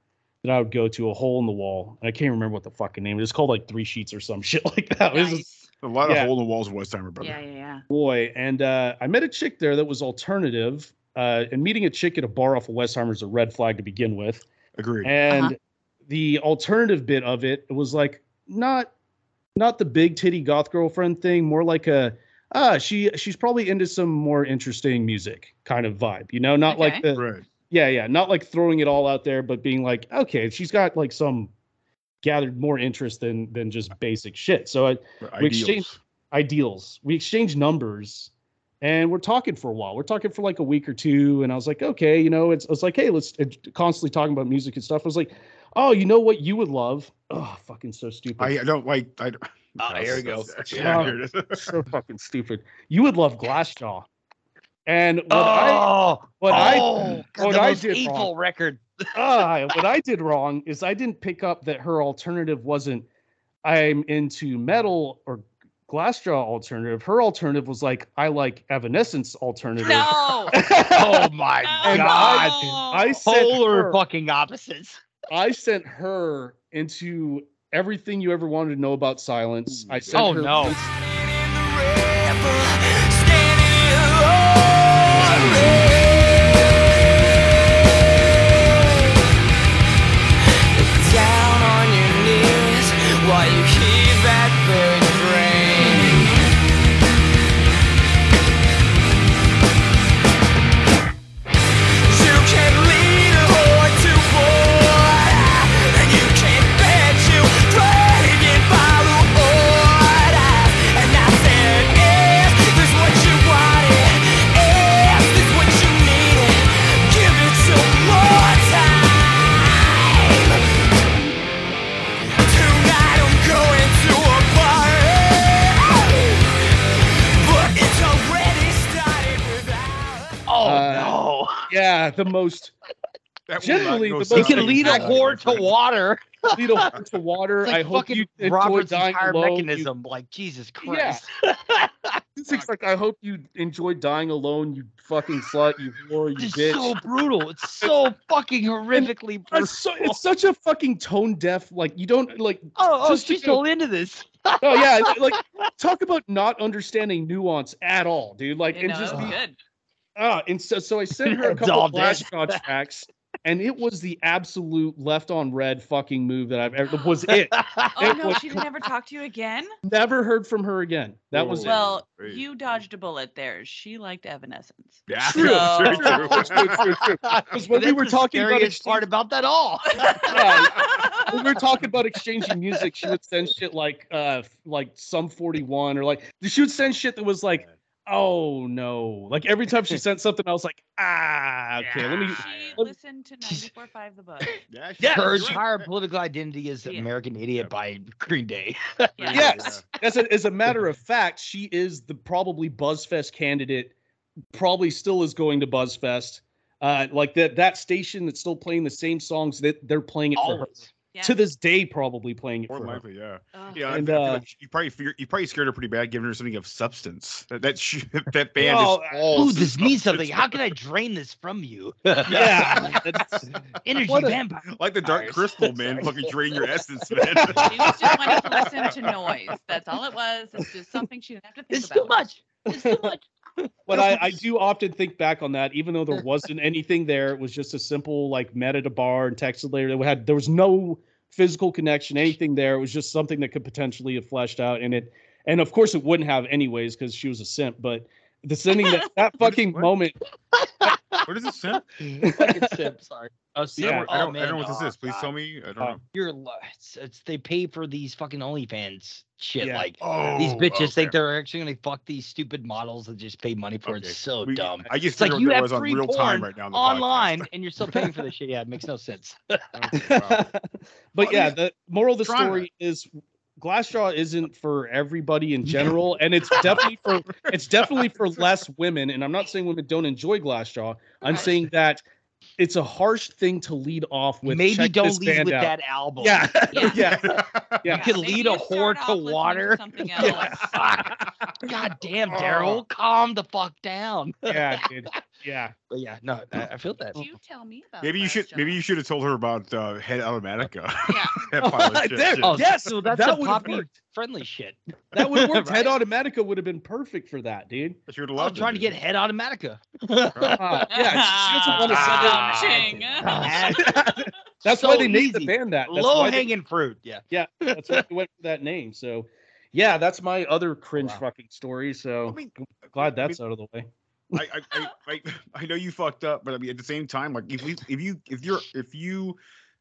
that I would go to, a hole in the wall. And I can't remember what the fucking name. It was called like Three Sheets or some shit like that. It was just- A lot Yeah. of hole in the walls of Westheimer, brother. Yeah, yeah, yeah. boy. And uh, I met a chick there that was alternative. Uh, and meeting a chick at a bar off of Westheimer is a red flag to begin with. Agreed. And Uh-huh. the alternative bit of it was like not not the big titty goth girlfriend thing, more like a ah she she's probably into some more interesting music kind of vibe, you know, not like the Right. yeah yeah not like throwing it all out there, but being like okay she's got like some gathered more interest than than just basic shit. So I we exchange ideals. We exchange numbers and we're talking for a while. We're talking for like a week or two. And I was like, okay, you know, it's, it's like, hey, let's it's constantly talking about music and stuff. I was like, oh, you know what you would love? Oh, fucking so stupid. I, I don't like. I, don't- Oh, here we go. Yeah, Oh, here it is. so fucking stupid. You would love Glassjaw. And what I Oh, what I oh, God, what I did hateful wrong, record. ah, what I did wrong is I didn't pick up that her alternative wasn't I'm into metal or Glassjaw alternative. Her alternative was like I like Evanescence alternative. No. Oh my And God. I sent Polar her, fucking opposites. I sent her into everything you ever wanted to know about silence. I sent Oh, her no. Down Yeah, the most That Generally, not go the You most can lead a Exactly. whore to water. lead a horse to water. It's like I hope fucking you enjoy dying entire alone. You- mechanism. Like Jesus Yeah. Christ. It's like I hope you enjoy dying alone. You fucking slut. You whore. You It's bitch. so brutal. It's so fucking horrifically brutal. It's, so, it's such a fucking tone deaf. Like you don't like. oh, oh, just to she's go- so into this. Oh yeah, like talk about not understanding nuance at all, dude. Like You and know, just be good. Ah. And so, so I sent her a couple all of dead. Glassjaw tracks, and it was the absolute left on red fucking move that I've ever. Was it? Oh It no, was she never talked to you again. Never heard from her again. That was it. Well, Great. you dodged a bullet there. She liked Evanescence. Yeah, True, So- true, true, true, true, true. Because when we were talking about scariest part exchange- about that all. Yeah, when we were talking about exchanging music, she would send shit like uh like some 41 or like she would send shit that was like, oh no. Like every time she sent something, I was like, ah, okay, let me She listened to 94.5 The Book. Yeah, she- Yeah, Her right. entire political identity is Yeah. American Idiot by Green Day. Yeah. Yes. As a, as a matter of fact, she is the probably Buzzfest candidate, probably still is going to Buzzfest. Uh, like that that station that's still playing the same songs that they're playing it for her. Always. Yeah. To this day, probably playing it More for than her. likely, yeah. Ugh. Yeah, And, uh, like you probably fear, you probably scared her pretty bad, giving her something of substance. That that, sh- that band Well, is all Ooh, this means something. How can I drain this from you? Yeah. that's- Energy What a- vampire. like the dark crystal, man. Fucking drain your essence, man. She was just wanting to listen to noise. That's all it was. It's just something she didn't have to think about. It's too much. It's too much. But I, I do often think back on that, even though there wasn't anything there. It was just a simple like met at a bar and texted later. That had there was no physical connection, anything there. It was just something that could potentially have fleshed out, and it, and of course it wouldn't have anyways because she was a simp. But the sending that that fucking moment. What is this simp? Fucking simp, sorry. Oh, I simp. don't, I oh, don't, I man. don't know what this oh, is. Please God. tell me. I don't Uh, know. You're li- it's, it's they pay for these fucking OnlyFans shit. Yeah. Like these Oh, bitches okay. think they're actually gonna fuck these stupid models that just pay money for it. Okay. It's so We- dumb. I just It's like you have was on free real porn time right now online podcast. and you're still paying for this shit. Yeah, it makes no sense. Okay, wow. but I yeah, the moral of the trying to- story is Glassjaw isn't for everybody in general, and it's definitely for it's definitely for less women. And I'm not saying women don't enjoy Glassjaw. I'm saying that it's a harsh thing to lead off with. Maybe "Check don't this lead with out." that album. Yeah, Yeah. yeah, You yeah. could maybe lead a you whore to water. something else. Yeah. Fuck. God damn, Oh. Daryl, calm the fuck down. yeah, dude. Yeah. But yeah, no, I, I feel that. Did you tell me about Maybe you should. Glassjaw? Maybe you should have told her about uh, Head Automatica. Yeah. that pile of shit. There- Oh, Yes, so that's that a would've poppy worked. friendly shit. That would have worked. Right? Head Automatica would have been perfect for that, dude. She would have I was trying to get head automatica. Ah, yeah, she doesn't want to Ah. Ching. send That's So why they named the easy. band that. That's Low why they- hanging fruit. Yeah. Yeah, that's why they went for that name. So, yeah, that's my other cringe Wow. fucking story. So I mean, glad I that's out of the way. I, I, I, I, I know you fucked up, but I mean, at the same time, like if we, if you, if you're, if you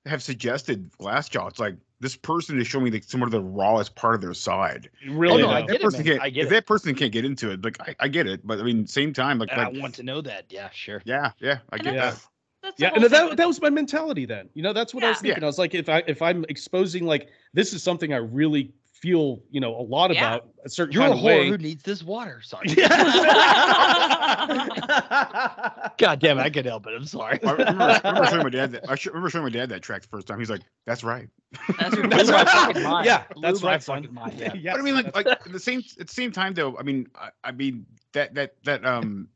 have suggested Glassjaw, it's like this person is showing me like some of the rawest part of their side. Really, no. I If get that it, person man. can't, I get if it. that person can't get into it, like I, I get it, but I mean, same time, like, I want to know that. Yeah, sure. yeah, yeah, I get Yeah. that. That's yeah, and that, that was my mentality then. You know, that's what I was Yeah. thinking. I was like, if I if I'm exposing like this is something I really feel, you know, a lot Yeah. about a certain You're a of whore way. who needs this water. Sorry. God damn it, I could help it. I'm sorry. I remember, remember showing my dad that. I sh- remember showing my dad that track the first time. He's like, "That's right." That's That's right. mind. Yeah, that's my right, son. fucking mind, yeah. Yes, but I mean, like, like at the same at the same time, though. I mean, I, I mean that that that um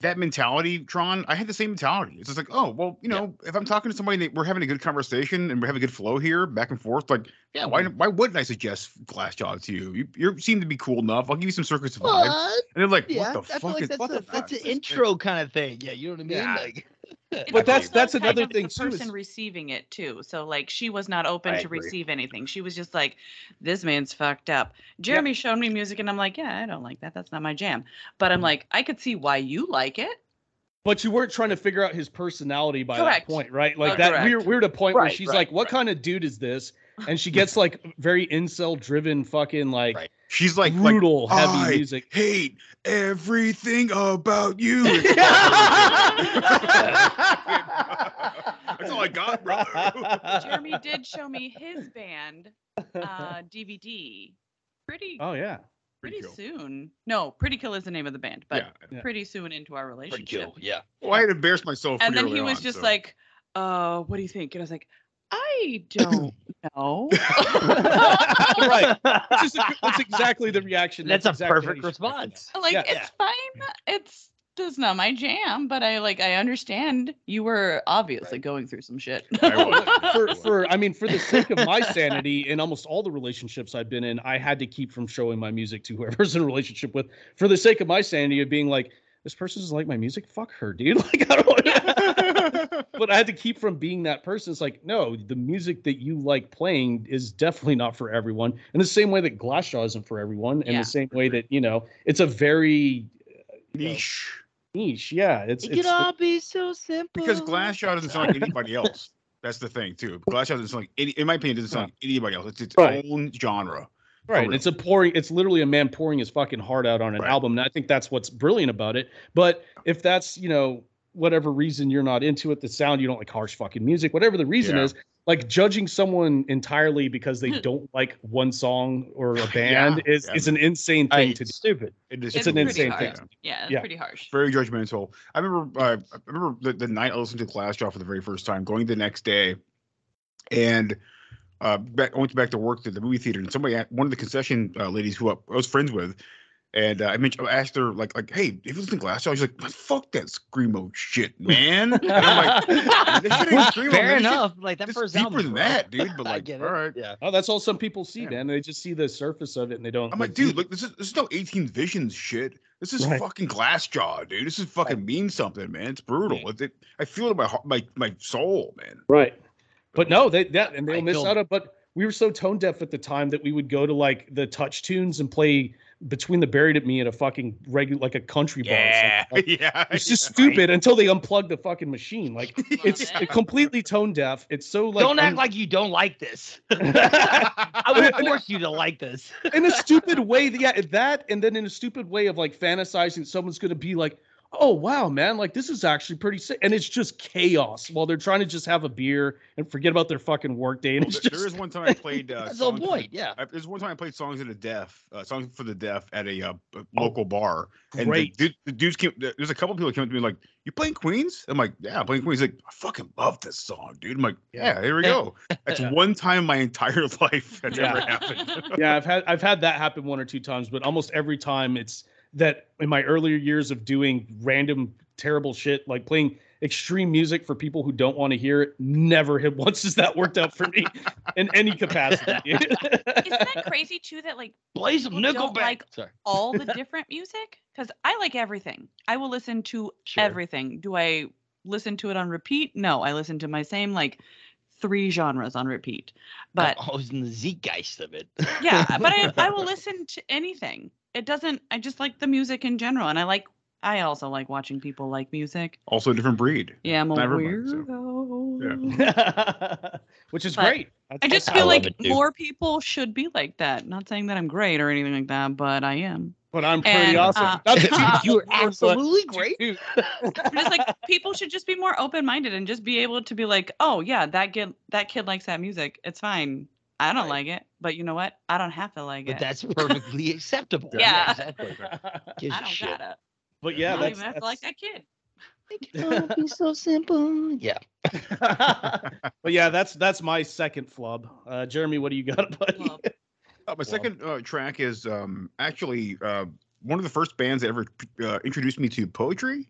that mentality, Tron. I had the same mentality. It's just like, oh, well, you know, if I'm talking to somebody that we're having a good conversation and we're having a good flow here, back and forth, like, Yeah, why mm-hmm. why wouldn't I suggest Glassjaw to you? You you seem to be cool enough. I'll give you some circus vibe. What? And they're like, Yeah, what the I fuck like is that's, a, that's an intro kind of thing. Yeah, you know what I mean? Yeah. Like, It's But that's- that's another thing, the too, is- person receiving it too. So like she was not open I to agree. receive anything. She was just like, "This man's fucked up." Jeremy showed me music, and I'm like, "Yeah, I don't like that. That's not my jam." But. I'm like, I could see why you like it. But you weren't trying to figure out his personality by Correct. that point, right? Like Oh, that correct. we're we're at a point where she's right, like, "What right. kind of dude is this?" And she gets like very incel driven, fucking like Right. She's like, brutal like, heavy "I music. hate everything about you. That's all I got, brother. Jeremy did show me his band uh, DVD pretty Oh yeah. pretty Kill. soon. No, Pretty Kill is the name of the band, but Yeah. Yeah. pretty soon into our relationship. pretty relationship. cool. Yeah. Well, I had embarrassed myself. and then he was on, just so- like, "Uh, what do you think?" And I was like, "I don't know." right. Which a- that's exactly the reaction. That's a exactly perfect you should react. response. like Yeah. it's fine. It's just not my jam, but I like I understand you were obviously going through some shit. I for for I mean for the sake of my sanity in almost all the relationships I've been in, I had to keep from showing my music to whoever's in a relationship with. For the sake of my sanity of being like, this person doesn't like my music, fuck her, dude. Like I don't Want but I had to keep from being that person. It's like, no, the music that you like playing is definitely not for everyone. In the same way that Glassjaw isn't for everyone, in Yeah. the same way that, you know, it's a very uh, niche. niche. Yeah. It's It it's could all be so simple. Because Glassjaw doesn't sound like anybody else. That's the thing too. Glassjaw doesn't sound like any, in my opinion, doesn't sound like anybody else. It's its Right. own genre. Right. real. It's a pouring, it's literally a man pouring his fucking heart out on an Right. album. And I think that's what's brilliant about it. But if that's, you know, whatever reason you're not into it, the sound, you don't like harsh fucking music, whatever the reason Yeah. is, like judging someone entirely because they don't like one song or a band Yeah. is Yeah. is an insane I, thing to do. stupid. It is It's It's an insane harsh. thing. Yeah, it's Yeah. pretty harsh. very judgmental. I remember uh, I remember the, the night I listened to Glassjaw for the very first time, going the next day, and uh, back, I went back to work to the movie theater, and somebody, one of the concession uh, ladies who I was friends with, And uh, I mentioned, I asked her like, like, hey, if you listen to Glassjaw, she's like, fuck that screamo shit, man. And I'm like, this shit ain't screamo, Fair man. This shit- enough. Like that this first deeper album, than bro. that, dude. But like, get all it. right. Yeah. Oh, that's all some people see, man. They just see the surface of it and they don't. I'm like, dude, look, this is this is no 18 Visions shit. This is Right. fucking Glassjaw, dude. This is fucking mean something, man. It's brutal. It, it- I feel it in my heart, my my soul, man. Right. But no, they that and they'll I miss out on. But we were so tone deaf at the time that we would go to like the touch tunes and play Between the Buried and Me at a fucking regular like a country bar. Yeah, Like, yeah. It's just yeah. stupid until they unplug the fucking machine. Like it's it. completely tone deaf. It's so like don't act un- like you don't like this. I would force you to like this. in a stupid way. that- Yeah, that and then in a stupid way of like fantasizing someone's gonna be like, oh wow, man, like this is actually pretty sick. And it's just chaos while they're trying to just have a beer and forget about their fucking workday. And Well, there- just is one time I played. Uh, songs. Yeah. I, there's one time I played songs of the deaf, uh, songs for the deaf at a, uh, a local bar, and great. the, the dudes came. There's a couple people came up to me like, "You playing Queens?" I'm like, "Yeah, I'm playing Queens." He's like, "I fucking love this song, dude." I'm like, "Yeah, here we go." That's one time in my entire life that's ever happened. yeah, I've had I've had that happen one or two times, but almost every time it's that in my earlier years of doing random terrible shit, like playing extreme music for people who don't want to hear it, never hit once has that worked out for me in any capacity. Isn't that crazy too? That like Play some Nickelback. like Sorry. all the different music because I like everything. I will listen to Sure. everything. Do I listen to it on repeat? No, I listen to my same like three genres on repeat. But I was in the zeitgeist of it. yeah, but I, I will listen to anything. It doesn't. I just like the music in general, and I like. I also like watching people like music. also, a different breed. Yeah, I'm a Never mind, so, weirdo. Which is But great. I just feel how- love like it, more people should be like that. Not saying that I'm great or anything like that, but I am. but I'm pretty and, awesome. uh, Not You're absolutely great. Dude, just like people should just be more open-minded and just be able to be like, oh yeah, that kid that kid likes that music. It's fine. I don't Right. like it, but you know what? I don't have to like But it. that's perfectly acceptable. Yeah. exactly. Gives I a don't shit. gotta. but yeah, I don't that's, even have to like that kid. Oh, he's so simple. Yeah. but yeah, that's that's my second flub. Uh, Jeremy, what do you got, buddy? Well, Uh, my second uh, track is um, actually uh, one of the first bands that ever uh, introduced me to poetry,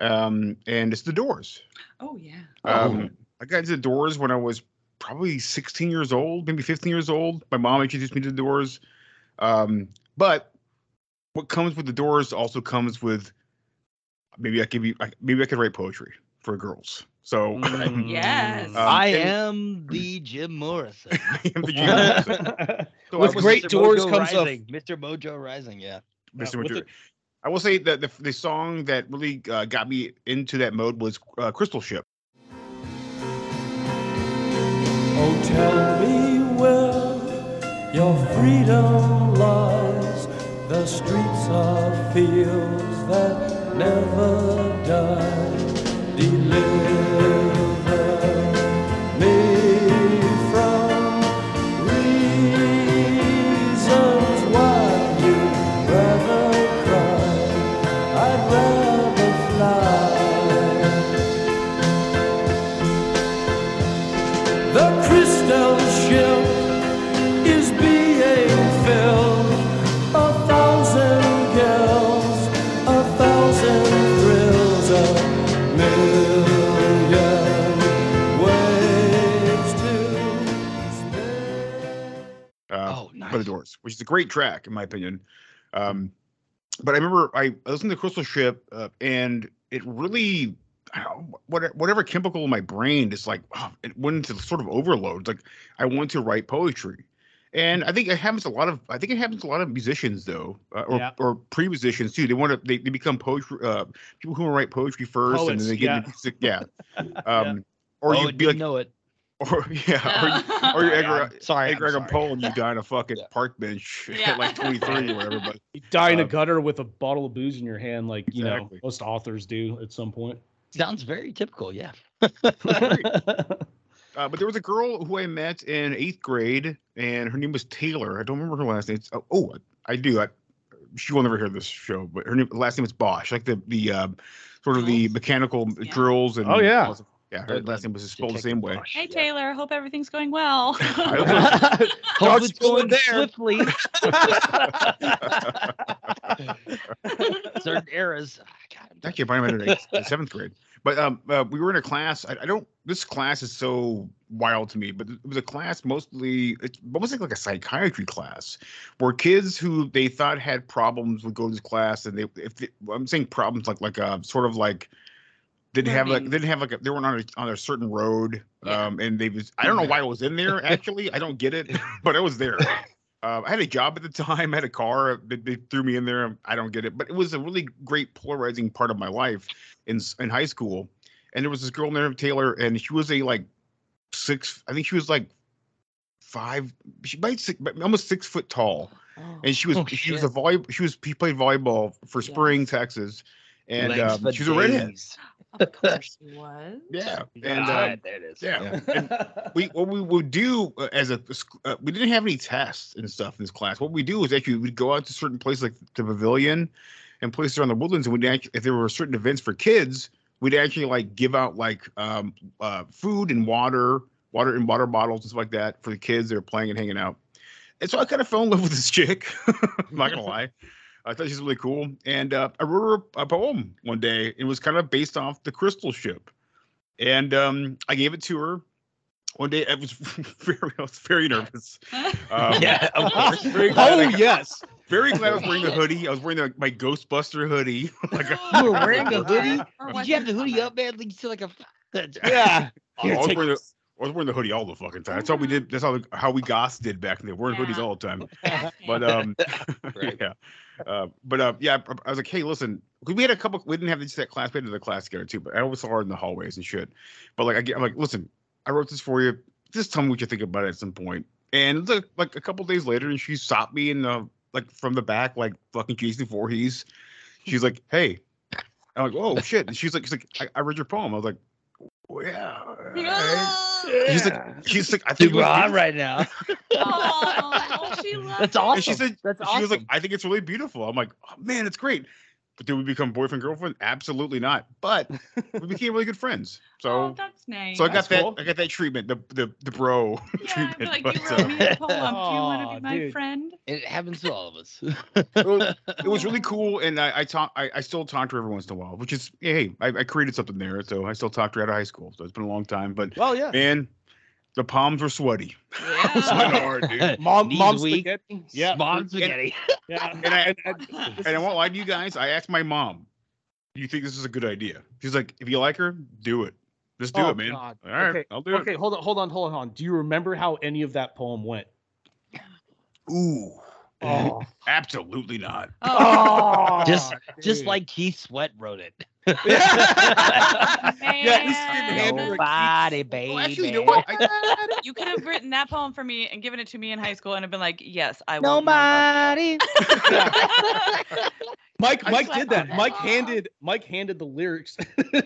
um, and it's The Doors. oh yeah. Um, I got into the Doors when I was probably 16 years old, maybe 15 years old. My mom introduced me to the Doors. Um, but what comes with the Doors also comes with maybe I could be maybe I could write poetry for girls. So Mm. Yes. Um, I and- am the Jim Morrison. I am the genius. So With great Mr. doors Mojo comes a Rising. Mr. Mojo Rising. Yeah. Mr. with Madrid. it- I will say that the, the song that really uh, got me into that mode was uh, Crystal Ship. Oh, tell me where your freedom lies. The streets are fields that never die. Deliver which is a great track in my opinion. Um, but I remember I, I listened to Crystal Ship, uh, and it really, I don't know, what, whatever chemical in my brain is like, oh, it went into sort of overload. It's like I want to write poetry, and I think it happens a lot of. I think it happens a lot of musicians though, uh, or Yeah. or pre-musicians too. They want to they, they become poetry uh, people who write poetry first, and then they get yeah. into music. Yeah. Um, Or oh, you be like, know it. or yeah, or you, or you Sorry, Edgar, I'm sorry, Edgar I'm sorry. Poe and you die on a fucking Yeah. park bench Yeah. at like 23 or whatever. But You die in a Um, gutter with a bottle of booze in your hand, like you know most authors do at some point. Sounds very typical. Yeah. uh, but there was a girl who I met in eighth grade, and her name was Taylor. I don't remember her last name. It's, oh, oh, I do. I, she will never hear this show, but her name, last name is Bosch, like the the uh, sort of the mechanical Yeah. drills. And Oh, yeah. Yeah. Her last name was spelled the same way. Hey Taylor, hope everything's going well. Hope Dodge it's still going in there. swiftly. Certain eras. Actually, I might have been in seventh grade. But um, uh, we were in a class. I, I don't. This class is so wild to me. But it was a class mostly. It's almost like, like a psychiatry class, where kids who they thought had problems would go to this class, and they if they, I'm saying problems like like a sort of like didn't have like didn't have like a, they weren't on a, on a certain road. Um, and they was I don't know why I was in there actually. I don't get it, but I was there. Uh, I had a job at the time. I had a car. They, they threw me in there. I don't get it, but it was a really great polarizing part of my life in in high school. And there was this girl named Taylor, and she was a like six. I think she was like five. She might six, almost six foot tall. And she was Oh, she was a volley. She was she played volleyball for Spring, Texas, and um, she was a redhead. Days. Of course he was. Yeah, Yeah, and ah, um, there it is. yeah, and we what we would do uh, as a uh, we didn't have any tests and stuff in this class. What we do is actually we'd go out to certain places like the pavilion and places around the woodlands, and we'd actually if there were certain events for kids, we'd actually like give out like um uh food and water, water and water bottles and stuff like that for the kids that are playing and hanging out. And so I kind of fell in love with this chick. I'm not gonna lie. I thought she was really cool, and uh, I wrote her a poem one day. It was kind of based off the Crystal Ship, and um, I gave it to her one day. I was very, I was very nervous. Um, Yeah, of course. very glad oh I yes. very glad I was wearing the hoodie. I was wearing the, my Ghostbuster hoodie. like a, You were wearing a hoodie? Did you have the hoodie up, man? Like, still like a. Yeah. I was wearing the, I was wearing the hoodie all the fucking time. That's how we did. That's how how we goths did back then. Wearing hoodies all the time. But um, yeah, uh, but uh, yeah, I, I was like, hey, listen, 'cause we had a couple. We didn't have this that class. We had the class together too. But I always saw her in the hallways and shit. But like, I get, I'm like, listen, I wrote this for you. Just tell me what you think about it at some point. And look, like a couple days later, and she stopped me in the like from the back, like fucking Jason Voorhees. She's like, hey. I'm like, oh shit. And she's like, she's like, I, I read your poem. I was like, well, yeah. all right." She's like, she's like, I think it Super was hot beautiful. right now. Oh, she loves That's awesome. And she said, That's she was like. I think it's really beautiful. I'm like, oh, man, it's great. But did we become boyfriend girlfriend? Absolutely not. But we became really good friends. Oh, So, that's nice. so I got That's that. cool. I got that treatment, the the the bro yeah, treatment. like, but, you uh, wrote me a poem. Do you want to be my dude. friend? It happens to all of us. it was- it was really cool, and I I talk I, I still talk to her every once in a while, which is hey I, I created something there, so I still talk to her out of high school. So it's been a long time, but Well, yeah. man, the palms were sweaty. It was Yeah. hard, dude. Mom, Knees mom's weak. spaghetti. Yeah. Mom spaghetti. Yeah. And I and, and I won't lie to you guys. I asked my mom, "Do you think this is a good idea?" She's like, "If you like her, do it. Just do Oh, it, man." God. All right, okay. I'll do it. okay, hold on, hold on, hold on. Do you remember how any of that poem went? Ooh, Oh, absolutely not. Oh, just just like Keith Sweat wrote it. Yeah, this man. didn't hand her a Nobody, baby. Well, actually, you know what? I, You could have written that poem for me and given it to me in high school, and I've been like, yes, I will. know Nobody. Mike, I Mike did that. on Mike handed Mike handed the lyrics.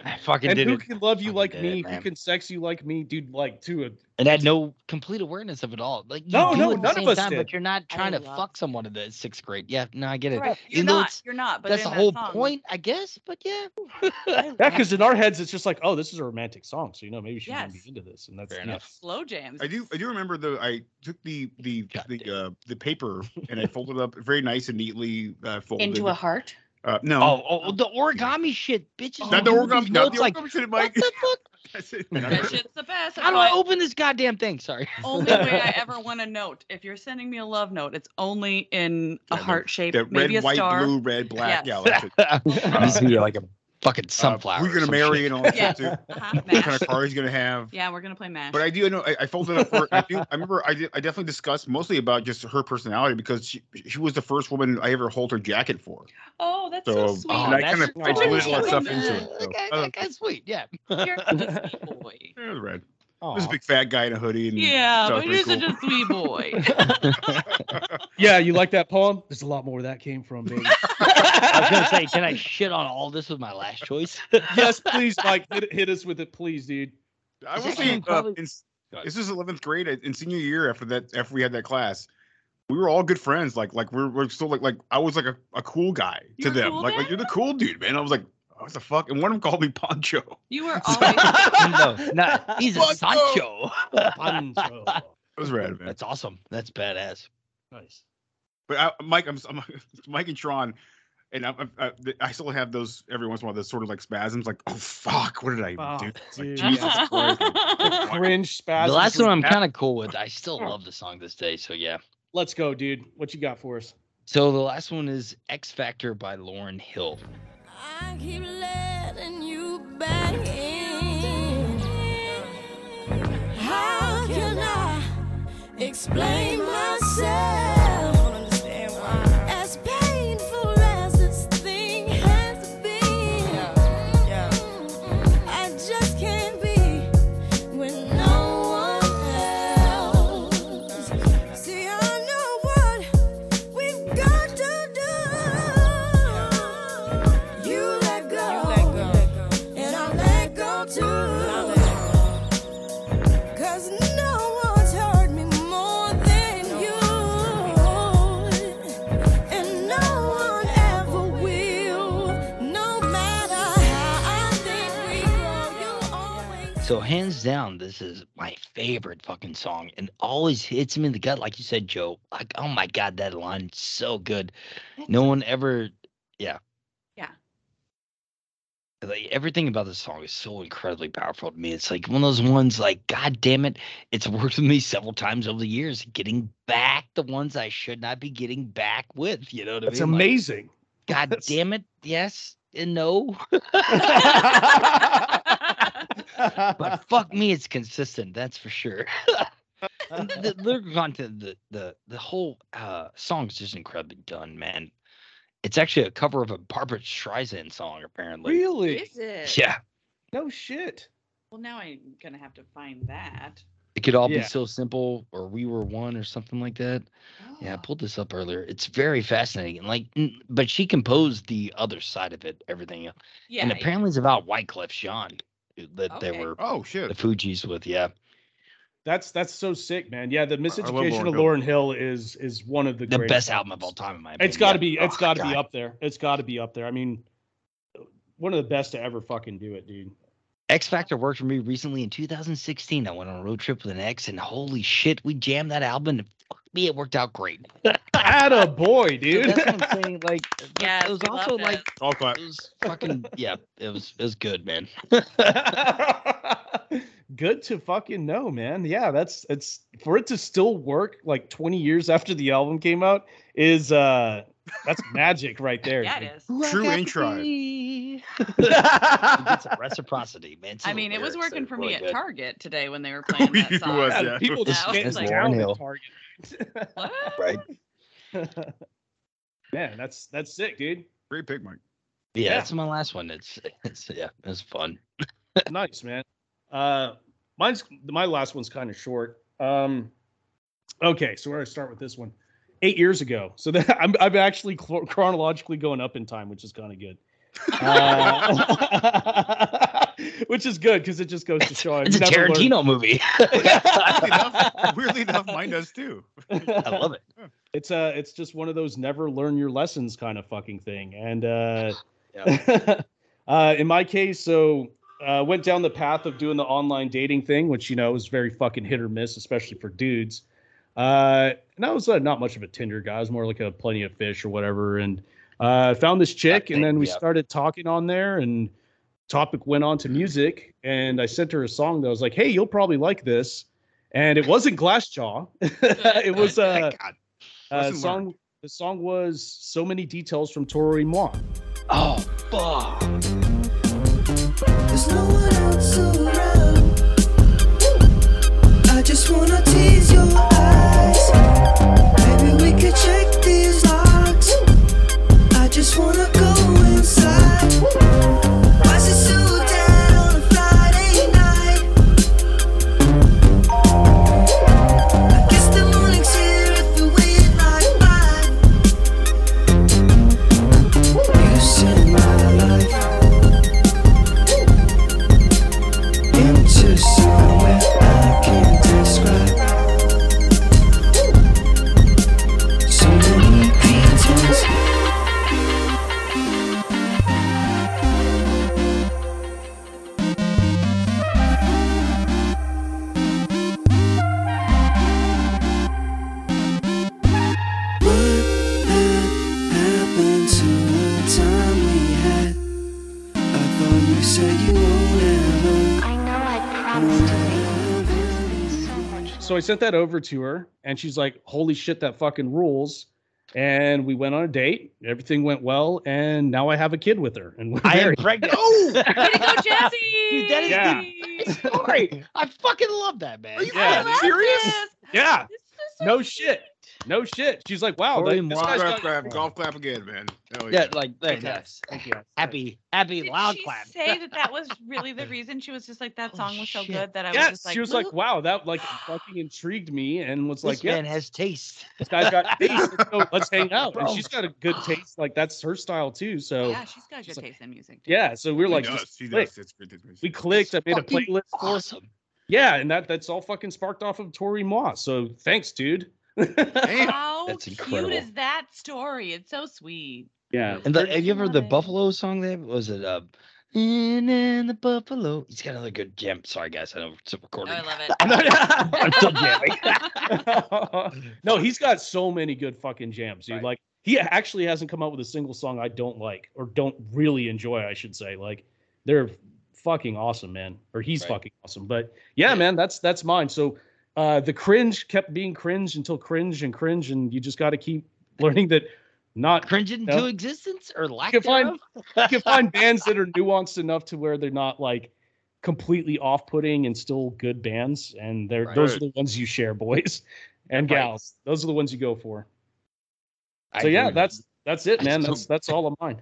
I fucking and did who it. can love you Fucking like me? it, who can sex you like me, dude? Like to a and had no complete awareness of it all. Like you No, no, it at the none of us time, did. but you're not trying to love- fuck someone in the sixth grade. Yeah, no, I get it. Right. You're Even though not. You're not. But That's the that whole song- point, I guess. But yeah, yeah, because in our heads it's just like, oh, this is a romantic song, so you know maybe she's gonna be into this, and that's Fair yeah. enough. Slow jams. I do. I do remember the. I took the the God the uh, the paper and I folded it up very nice and neatly uh, folded. Into a heart. Uh, no. Oh, oh, the origami shit, bitches. Not the origami. Not notes the like, origami shit, what Mike. the fuck? That's it. That shit's the best. How do I open this goddamn thing? Sorry. only way I ever want a note. If you're sending me a love note, it's only in a Yeah, heart shape, The maybe red, a white, star. blue, red, black. Yes. Yeah, that's it. Needs to be like a fucking Uh, sunflower. who you or gonna marry shit. and all that Yeah. shit too. Uh-huh. What kind of car he's gonna have. Yeah, we're gonna play mash. But I do know I, I folded up for I do I remember I did I definitely discussed mostly about just her personality because she she was the first woman I ever hold her jacket for. oh, that's So, so, sweet. and I kind of I sweet. put a lot of stuff Oh, into it. So, That guy- uh, that guy's sweet. Yeah. You're a sweet boy. yeah, it was red. Aw. There's a big fat guy in a hoodie and Yeah, so but it was such a sweet boy. Yeah, you like that poem? There's a lot more where that came from, baby. I was gonna say, can I shit on all this with my last choice? yes, please, Mike, hit, hit us with it, please, dude. I It's will actually uh, in, this is 11th grade uh, in senior year after that after we had that class. We were all good friends. Like like we're, we're still like like I was like a, a cool guy to You're them. cool like like you're the cool dude, man. I was like, what the fuck? And one of them called me Poncho. You were always no, not, he's a Sancho. Pancho. It was rad, man. That's awesome. That's badass. Nice. But I, Mike, I'm, I'm Mike and Sean, and I, I, I still have those every once in a while. Those sort of like spasms, like oh fuck, what did I Oh, do? It's like, Jesus. Christ. The cringe spasm. The last one I'm kind of cool with. I still love the song this day. So yeah. Let's go, dude. What you got for us? So the last one is Ex Factor by Lauryn Hill. I keep letting you back in. How can I explain myself? So hands down, this is my favorite fucking song, and always hits me in the gut, like you said, Joe. Like, oh my god, that line is so good. No one ever, yeah. Yeah. Like everything about this song is so incredibly powerful to me. It's like one of those ones, like, god damn it, it's worked with me several times over the years, getting back the ones I should not be getting back with. You know what That's I mean? Like, amazing. God damn it, yes and no. but fuck me, it's consistent. That's for sure. And the lyrical content, the the the whole uh song is just incredibly done, man. It's actually a cover of a Barbra Streisand song, apparently. Really? Is it? Yeah, No shit. Well, now I'm gonna have to find that. it could all Yeah. be so simple, or we were one, or something like that. Yeah, I Oh. pulled this up earlier. It's very fascinating, and like, but she composed the other side of it, everything, else. Yeah. and yeah. apparently it's about Wyclef Jean who- that they were Oh shit the shit. Fugees with. Yeah, That's that's so sick, man. Yeah, the Miseducation of Hill. Lauryn Hill is is one of the the greatest best album of all time, in my opinion. It's got to yeah. be. It's Oh, got to be up there. It's got to be up there. I mean, one of the best to ever fucking do it, dude. Ex Factor worked for me recently in 2016. I went on a road trip with an ex, and holy shit, we jammed that album. And fuck me, it worked out great. Had a boy, So dude. that's what I'm saying. Like, yeah, it was also this. like All clap. it was fucking yeah. It was it was good, man. Good to fucking know, man. Yeah, that's it's for it to still work like 20 years after the album came out is uh that's magic right there. Yeah, dude. it is. True in tribe. You reciprocity, man. I mean, it was working that for are me at good. Target today when they were playing that song. was, Yeah, yeah. people just I was get like, down Lauryn. Target. What? right. Man, that's that's sick, dude. Great pick, Mike. Yeah, Yeah. that's my last one. It's, it's yeah, it was fun. nice, man. Uh, mine's my last one's kind of short. Um, okay, so where do I start with this one? Eight years ago. So that I'm I'm actually chronologically going up in time, which is kind of good. Uh, which is good because it just goes to show I've It's a never learned- Tarantino movie. Weirdly enough, weirdly enough, mine does too. I love it. it's uh it's just one of those never learn your lessons kind of fucking thing and uh Yeah. uh in my case so uh went down the path of doing the online dating thing which you know is very fucking hit or miss especially for dudes uh and i was uh, not much of a tinder guy i was more like a plenty of fish or whatever and uh found this chick and thing, then we yeah. started talking on there and topic went on to music and i sent her a song that was like hey you'll probably like this and it wasn't glassjaw it was uh God. uh, Lesson song the song was so many details from Toro y Moi. Oh, fuck. There's no one else around. I just wanna tease your eyes. Maybe we could check these locks. I just wanna So I sent that over to her, and she's like, "Holy shit, that fucking rules!" And we went on a date. Everything went well, and now I have a kid with her, and we're I am married. pregnant. Oh, Way to go, Jesse! Dude, that is Yeah. the story. I fucking love that, man. Yeah. I love this. yeah, This is no shit, no shit. She's like, "Wow, Tori that, this Moore. guy's Golf got clap, golf clap again, man. Hell Yeah, like there, Thank you. yes. Thank you. Happy, happy, Did loud she clap. say that that was really the reason? She was just like, that Oh, song was so shit. good that I was Yes, just like, she was like, "Wow, that like fucking intrigued me," and was This like, "Yeah, man has taste. this guy's got taste. Let's, let's hang out." And she's got a good taste. Like that's her style too. So yeah, she's got she's good like- taste in music. too. yeah, so we're She like, does, just she clicked. does. It's great. it's great. we clicked. I made a Fucking playlist for. awesome. Yeah, and that that's all fucking sparked off of Tori Moss. So thanks, dude. How That's cute is that story? It's so sweet. yeah, And the, have you ever Love the it. Buffalo song? There was it. Uh, in and the Buffalo. He's got another good jam. Sorry, guys. I know it's a Oh, recording. I love it. I'm, not, I'm still jamming. no, he's got so many good fucking jams, dude. Right. Like he actually hasn't come out with a single song I don't like or don't really enjoy, I should say. Like they're fucking awesome, man. Or he's Right. fucking awesome. But yeah, man, that's that's mine. So uh the cringe kept being cringe until cringe and cringe, and you just gotta keep learning that not Cringe into No. existence or lack You can find- thereof? you can find bands that are nuanced enough to where they're not like completely off-putting and still good bands and they're those are the ones you share boys and Right. gals those are the ones you go for I so yeah agree. that's that's it man that's that's all of mine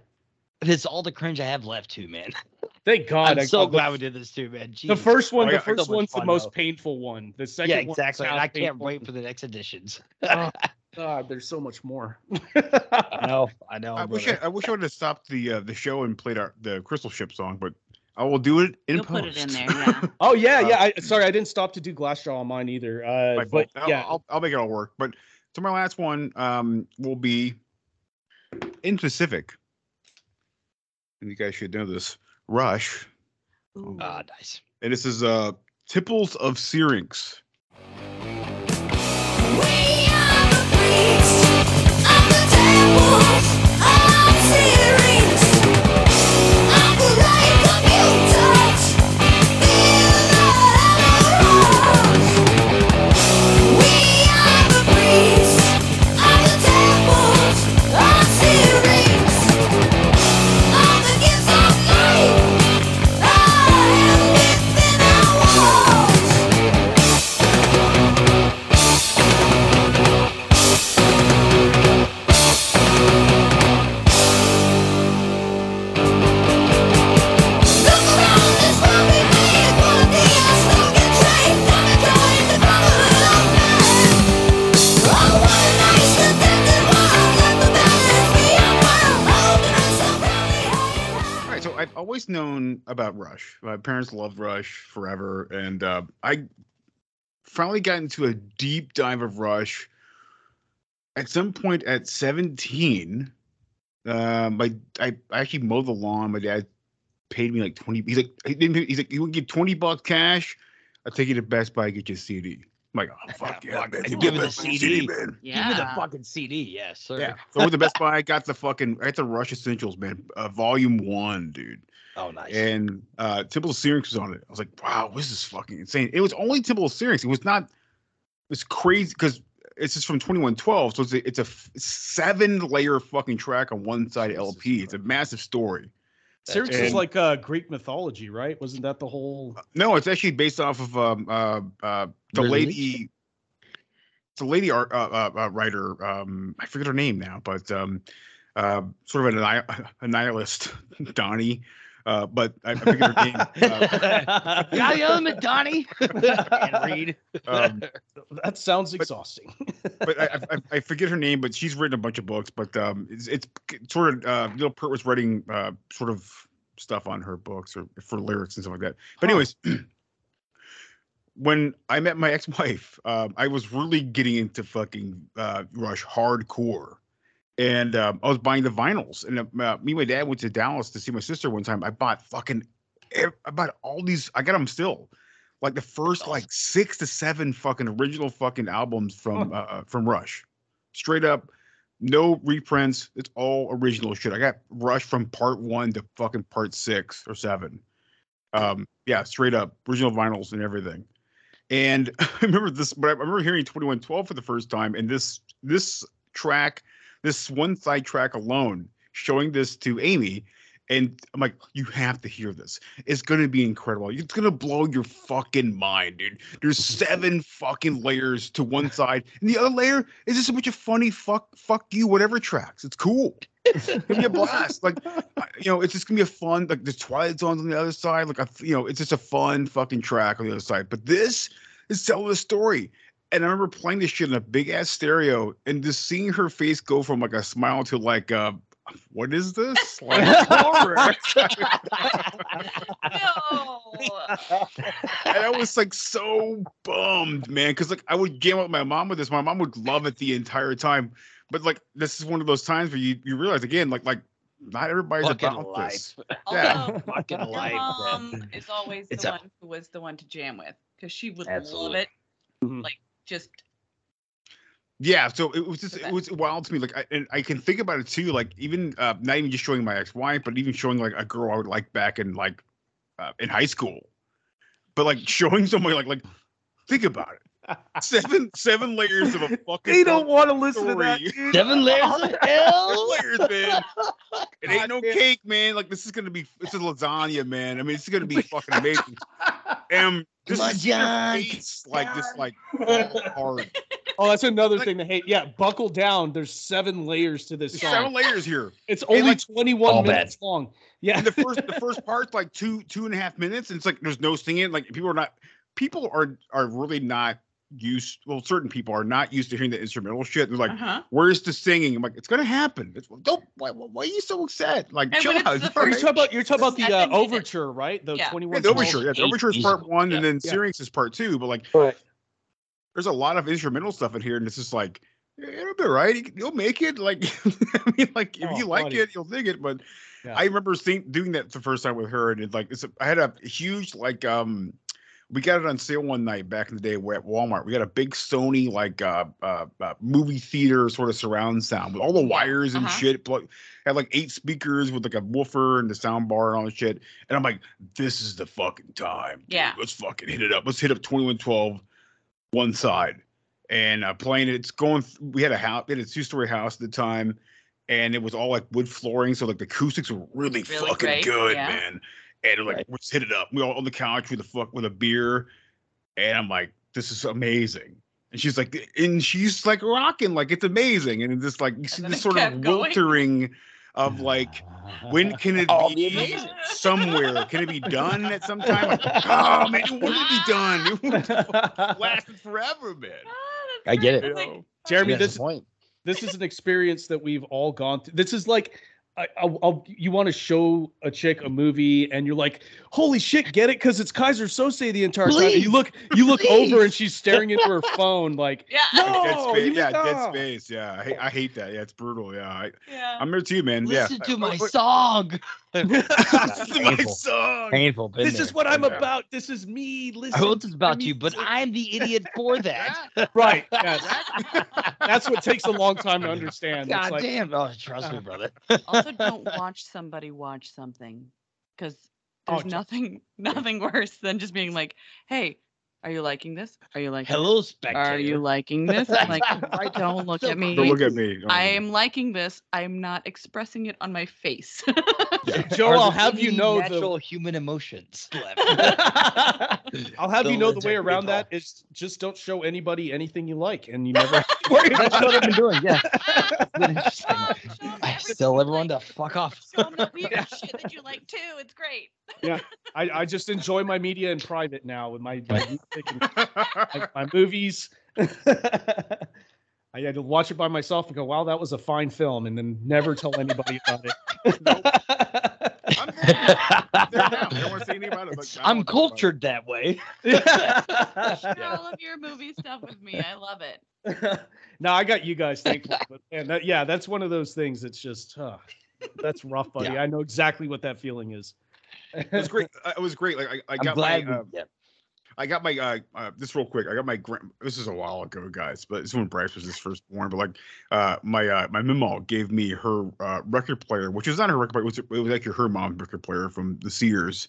That's all the cringe I have left too, man. thank god I'm I so got- glad we did this too, man. the first one Oh, the first so one's the fun, most though. painful one the second yeah, one exactly. And I can't painful. wait for the next editions. Oh, god there's so much more I know, I know. I wish I. I wish I would have stopped the uh, the show and played our the Crystal Ship song, but I will do it in You'll post. put it in there, yeah. oh yeah Uh, yeah I, sorry i didn't stop to do Glassjaw on mine either uh My but fault. I'll, yeah I'll, I'll make it all work. But so my last one um will be in Pacific. And you guys should know this. Rush. Ooh. Ah, nice. And this is uh Temples of Syrinx. Always known about Rush. My parents loved Rush forever, and uh, I finally got into a deep dive of Rush at some point at 17. Uh, my I, I actually mowed the lawn. My dad paid me like 20. He's like, he didn't. He's like, you would give 20 bucks cash. I'll take you to Best Buy, get you a CD. I'm like, oh fuck yeah, Fuck, man. give You me get the Best Buy CD. man. Give me the fucking CD, yes, sir. Yeah. So with the Best Buy, I got the fucking I got the Rush Essentials, man. Uh, volume one, dude. Oh, nice. And uh of Syrinx was on it. I was like, wow, this is fucking insane. It was only Temple of Syrinx. It was not it's crazy because it's just from 2112. So it's a, it's a f- seven layer fucking track on one side LP. It's a massive story. Syrinx And- is like uh Greek mythology right wasn't that the whole No, it's actually based off of um uh uh the Resonance? lady the lady art uh, uh, uh, writer um I forget her name now, but um uh sort of an anni- a nihilist Donnie. Uh, but I, I forget her name. Uh, Got the element, Donnie. and read. um, that sounds exhausting but I, I, I forget her name, but she's written a bunch of books. But um, it's, it's sort of uh, Neil Peart was writing uh, sort of stuff on her books or for lyrics and stuff like that. But anyways, when I met my ex-wife, um, I was really getting into fucking uh, Rush hardcore, and um, I was buying the vinyls. And uh, me and my dad went to Dallas to see my sister one time. I bought fucking, I bought all these. I got them still. Like the first like six to seven fucking original fucking albums from uh, from Rush, straight up no reprints. It's all original shit. I got Rush from part one to fucking part six or seven. Um, yeah, straight up original vinyls and everything. And I remember this, but I remember hearing 2112 for the first time, and this this track, this one side track alone, showing this to Amy, and I'm like, you have to hear this. It's gonna be incredible. It's gonna blow your fucking mind, dude. There's seven fucking layers to one side, and the other layer is just a bunch of funny fuck fuck you whatever tracks. It's cool. It's gonna be a blast. Like, you know, it's just gonna be a fun. Like the Twilight Zone's on the other side. Like, I, you know, it's just a fun fucking track on the other side. But this is telling a story. And I remember playing this shit in a big ass stereo and just seeing her face go from like a smile to like, uh, what is this? Like, horror. and I was like so bummed, man, because like I would jam with my mom with this. My mom would love it the entire time. But like this is one of those times where you you realize again, like like not everybody's Fucking about life. this. Although Yeah. Fucking your life, mom man. is always It's the a- one who was the one to jam with because she would Absolutely. love it. Mhm. Like just Yeah, so it was just it was wild to me. Like, I, and I can think about it too. Like, even uh, not even just showing my ex-wife, but even showing like a girl I would like back in like uh, in high school. But like showing somebody like like think about it. Seven seven layers of a fucking. They don't want to listen to that. dude. Seven layers of Seven hell. layers, man. It ain't no cake, man. Like this is gonna be it's a lasagna, man. I mean, it's gonna be fucking amazing. And this Come is John. face, like this, like hard. Oh, that's another thing to hate. Yeah, buckle down. There's seven layers to this song. seven layers here. It's only like, 21 all minutes long. Yeah. And the first the first part's like two two and a half minutes, and it's like there's no singing. Like people are not people are are really not used. Well, certain people are not used to hearing the instrumental shit. They're like, uh-huh. "Where's the singing?" I'm like, "It's gonna happen." It's, don't. Why, why why are you so upset? Like, And chill out. the it's all You're right. talking about you're talking about the uh, overture, right? The Yeah. 21 Yeah, the overture. Yeah, the overture is part one, and then Yeah. Syrinx is part two. But like, Right. There's a lot of instrumental stuff in here, and it's just like, it'll be right. You- You'll make it. Like, I mean, like if Oh, you like buddy. it, you'll dig it. But Yeah. I remember seeing doing that the first time with her, and it's like it's. A, I had a huge like um. We got it on sale one night back in the day at Walmart. We got a big Sony like uh, uh, uh movie theater sort of surround sound with all the wires and uh-huh. shit. Plug, had like eight speakers with like a woofer and the sound bar and all that shit. And I'm like, this is the fucking time. dude. Yeah. Let's fucking hit it up. Let's hit up 2112 one side and uh, playing it. It's going. th- We had a house. We had a two story house at the time, and it was all like wood flooring, so like the acoustics were really, Really fucking great, good, yeah. man. And like, let's hit it up. We all on the couch with a fuck with a beer, and I'm like, this is amazing. And she's like, and she's like rocking, like it's amazing. And it's just like you see this sort of kept going. wiltering of like, when can it Oh, be somewhere? Can it be done at some time? Like, oh man, it want to be done. It want to last forever, man. I get it. You know? Jeremy, this the point. this is an experience that we've all gone through. This is like, I, I'll, I'll- you want to show a chick a movie, and you're like, "Holy shit, get it?" Because it's Keyser Söze the entire time. And you look, you look please. over, and she's staring into her phone, like, Yeah. "No, dead space. Yeah, no." dead space. Yeah, I hate, I hate that. Yeah, it's brutal. Yeah, I, Yeah. I'm there too, man. Listen yeah. to my Wait, wait, song. Listen to my song. Painful. been This is there, what I'm there. about. This is me. Listen. I hope it's about you, but. I'm the idiot for that. right. Yes. That's what takes a long time to understand. It's God like, damn. Oh, trust me, brother. also, don't watch somebody watch something because Oh, there's ju- nothing nothing worse than just being like, "Hey, are you liking this? Are you liking? Hello, this? spectator. Are you liking this?" I'm like, don't look So at me. Don't look at me. I am liking this. I'm not expressing it on my face. Joe, Are I'll have you any know the natural human emotions. I'll have you know the way around talk. that is just don't show anybody anything you like, and you never have to That's what I've it. been doing. Yeah. Interesting. Show 'em I everything tell everyone to fuck off. Show 'em the weird shit that you like too. It's great. Yeah, I, I just enjoy my media in private now with my, my music and my, my movies. I had to watch it by myself and go, "Wow, that was a fine film," and then never tell anybody about it. I'm there. There now. I don't want to say anything about it. but I don't I'm wanna talk about it. cultured that way. Share all of your movie stuff with me. I love it. no, I got you guys thankful, but man, that, yeah, that's one of those things. It's just, uh, that's rough, buddy. Yeah. I know exactly what that feeling is. It was great. Uh, It was great. Like I, I I'm got glad. my. we- Uh, yeah. I got my uh, uh this real quick. I got my grand. This is a while ago, guys, but this is when Bryce was his first born. But like, uh, my uh my mom gave me her uh record player, which was not her record player. It was, it was actually her mom's record player from the Sears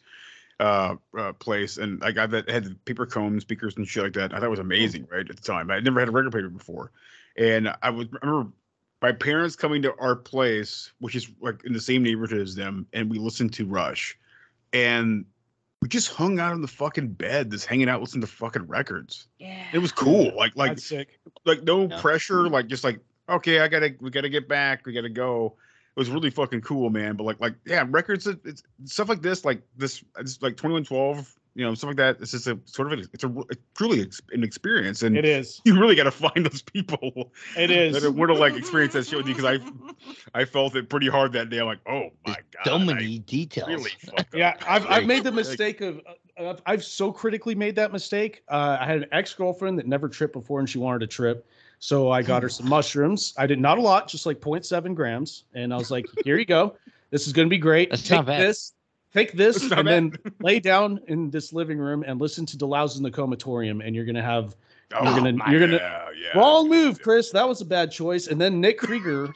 uh, uh place, and I got that had paper cone speakers and shit like that. I thought it was amazing, right at the time. I never had a record player before, and I would remember my parents coming to our place, which is like in the same neighborhood as them, and we listened to Rush, and we just hung out in the fucking bed, just hanging out, listening to fucking records. Yeah. It was cool. Like like That's sick. like no Yeah. pressure. Like just like okay, I gotta we gotta get back. We gotta go. It was really fucking cool, man. But like like yeah, records. it- It's stuff like this, like this, it's like twenty one twelve. You know, stuff like that. It's just a sort of a, it's a, a truly an experience, and It is. you really got to find those people It is. that would have like experienced that shit with you because I I felt it pretty hard that day. I'm like, oh my god, So I details. Really yeah, I've I've made the mistake of uh, I've, I've so critically made that mistake. Uh, I had an ex girlfriend that never tripped before, and she wanted to trip, so I got her some mushrooms. I did not a lot, just like 0.7 grams, and I was like, "Here you go. This is going to be great. That's take this, take this, That's not and then lay down in this living room and listen to De-Loused in the Comatorium, and you're going to have Oh, you're gonna my you're gonna yeah, yeah. Wrong move, Chris. That was a bad choice. And then Nick Krieger,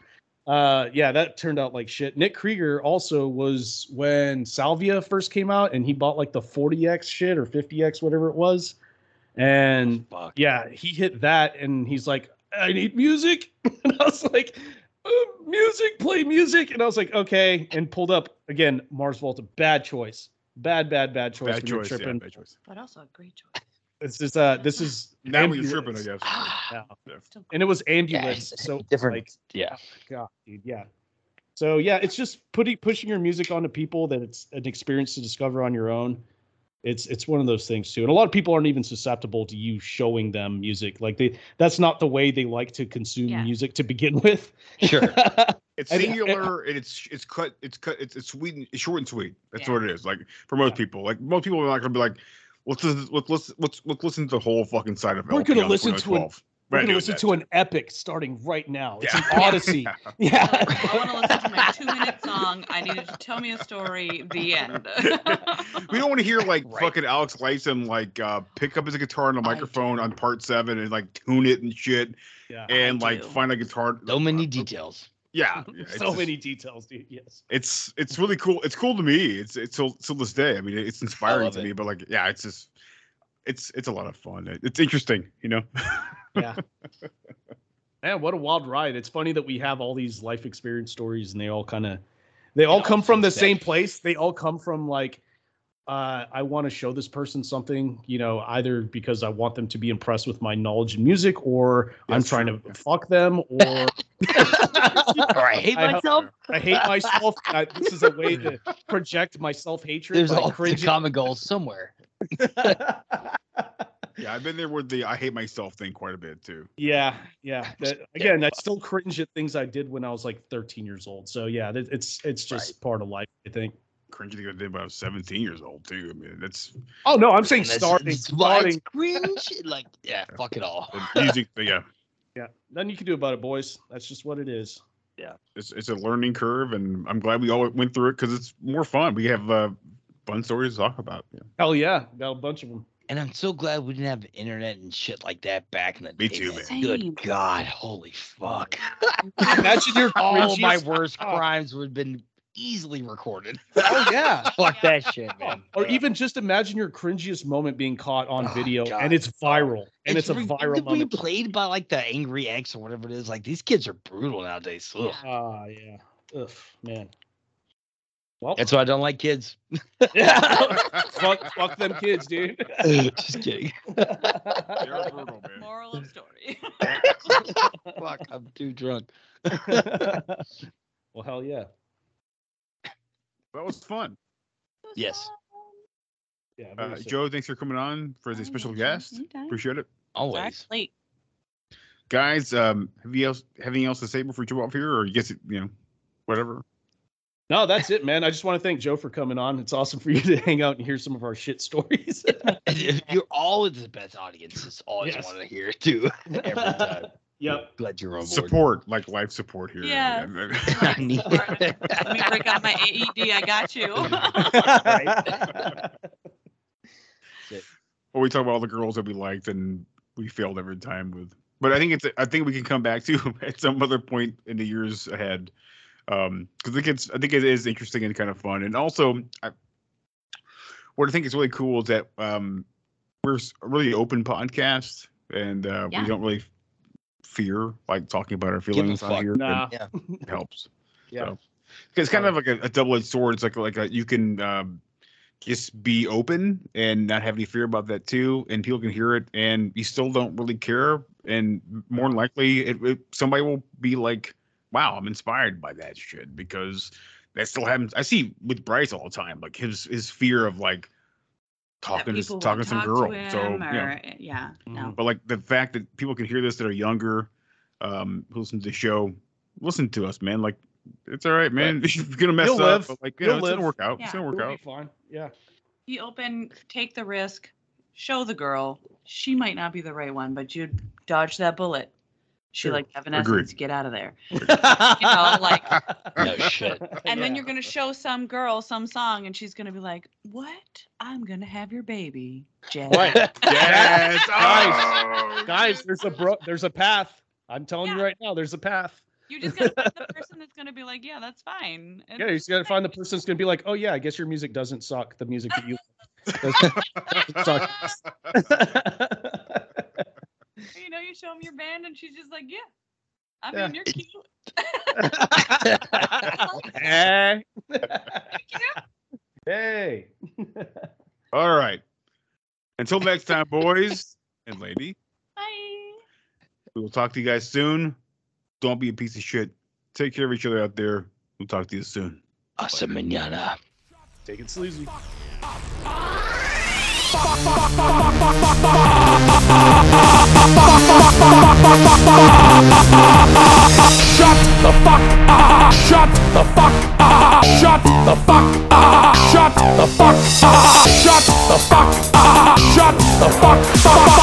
uh, yeah, that turned out like shit. Nick Krieger also was when Salvia first came out, and he bought like the 40x shit or 50x, whatever it was. And Fuck. yeah, he hit that, and he's like, "I need music," and I was like, "Uh, "Music, play music," and I was like, "Okay," and pulled up again. Mars Volta, bad choice, bad, bad, bad choice. Bad when you're choice, yeah, bad choice. But also a great choice. This is uh, this is Now when you're ambulance. tripping, I guess. Yeah. Still and it was ambulance. it's so different. Like, Yeah. God, dude, yeah. So yeah, it's just putting pushing your music onto people that it's an experience to discover on your own. It's it's one of those things too, and a lot of people aren't even susceptible to you showing them music. Like they, that's not the way they like to consume Yeah. music to begin with. Sure. It's And- singular and it's it's cut it's cut it's it's sweet and- it's short and sweet. That's Yeah. what it is. Like for most people, like most people are not gonna be like, let's listen, let's let's let's, let's listen to the whole fucking side of it We're LP gonna on listen to an- 2012. We're gonna listen to an epic starting right now. It's Yeah. an odyssey. Yeah. I want to listen to my two minute song. I need you to tell me a story. The end. we don't want to hear like Right. fucking Alex Lifeson like uh pick up his guitar on a microphone on part seven and like tune it and shit yeah. and I like do. find a guitar. So many uh, details. Yeah, yeah, so just- many details, dude. Yes. It's it's really cool. It's cool to me. It's it's till, till this day. I mean, it's inspiring to it. me. But like, yeah, it's just it's it's a lot of fun. It's interesting, you know. Yeah. Man, what a wild ride. It's funny that we have all these life experience stories and they all kind of they all all come from the same place. They all come from like uh I want to show this person something, you know, either because I want them to be impressed with my knowledge in music or I'm trying true. to fuck them or Or I hate I- myself. I hate myself. I, this is a way to project my self-hatred There's by all the common goals somewhere. Yeah, I've been there with the I hate myself thing quite a bit too. Yeah, yeah. That, again, I still cringe at things I did when I was like 13 years old. So yeah, it's it's just part of life, I think. Cringing to did when I was 17 years old too. I mean, that's Oh no, I'm saying starting, that's starting. cringe. Like, yeah, fuck it all. music. but yeah, Yeah, nothing you can do about it, boys. That's just what it is. Yeah, it's it's a learning curve, and I'm glad we all went through it because it's more fun. We have uh, fun stories to talk about. Yeah. Hell yeah, got a bunch of them. And I'm so glad we didn't have internet and shit like that back in the day. Me day. too, man. man. Good Same. God, holy fuck! Imagine your All my worst Oh, crimes would have been easily recorded. Oh yeah. fuck that shit, man. Or even just imagine your cringiest moment being caught on Oh, video God. and it's viral and it's, a viral being moment. played by like the angry ex or whatever it is. Like these kids are brutal nowadays. Ugh. Ah yeah. Ugh, man. Well, That's why I don't like kids. fuck, fuck them kids, dude. Just kidding. They're brutal, man. Moral of story. Fuck, I'm too drunk. well, hell yeah. That was fun. Yes, Yeah. Uh. Joe, thanks for coming on for the special yeah, guest. Appreciate it, always. Late. guys. Um, have you else have anything else to say before we jump off here, or you guess it, you know, whatever. No, that's it, man. I just want to thank Joe for coming on. It's awesome for you to hang out and hear some of our shit stories. You're always the best audience. It's always Yes. want to hear too. Every time. yep. Glad you're on board. Support, like life support here. Yeah. I need Let me break out my AED. I got you. Well, we talk about all the girls that we liked and we failed every time with. But I think it's I think we can come back to at some other point in the years ahead. Um, because I think it's I think it is interesting and kind of fun. And also, I, what I think is really cool is that um, we're s- a really open podcast, and uh, Yeah. we don't really fear like talking about our feelings on here. Nah. Yeah. it helps. Yeah. So, it's kind of like a, a double-edged sword. It's like like a, you can um, just be open and not have any fear about that too, and people can hear it, and you still don't really care, and more than likely, it, it somebody will be like, "Wow, I'm inspired by that shit," because that still happens. I see with Bryce all the time, like his his fear of like talking to talking to some talk girl. to so him yeah. or, yeah, no. But like the fact that people can hear this that are younger, um, who listen to the show, listen to us, man. Like it's all right, man. You're gonna mess You'll up, live. but like you You'll know, it's gonna work out. Yeah. It's gonna work It'll be out. fine. Yeah. Be open, take the risk, show the girl. She might not be the right one, but you dodge that bullet. She Sure. like Evanescence, Agreed. get out of there. you know, like No shit. and then you're gonna show some girl some song and she's gonna be like, What? I'm gonna have your baby. Jazz. Right. Yes, Guys, oh, Guys, there's a bro- there's a path. I'm telling you right now, there's a path. You just gotta find the person that's gonna be like, Yeah, that's fine. And Yeah, you just gotta find the person that's gonna be like, oh yeah, I guess your music doesn't suck. The music that you suck. you know, you show them your band and she's just like, Yeah. I Yeah. mean, you're cute. hey. hey. All right. Until next time, boys and lady. Bye. We will talk to you guys soon. Don't be a piece of shit. Take care of each other out there. We'll talk to you soon. Hasta mañana. Take it sleazy. Ah, ah. Shut the fuck up! Shut the fuck up! Shut the fuck up! Shut the fuck up! Shut the fuck up! Shut the fuck up!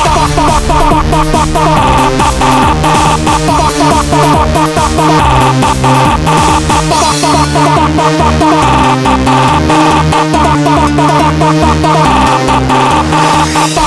Bye.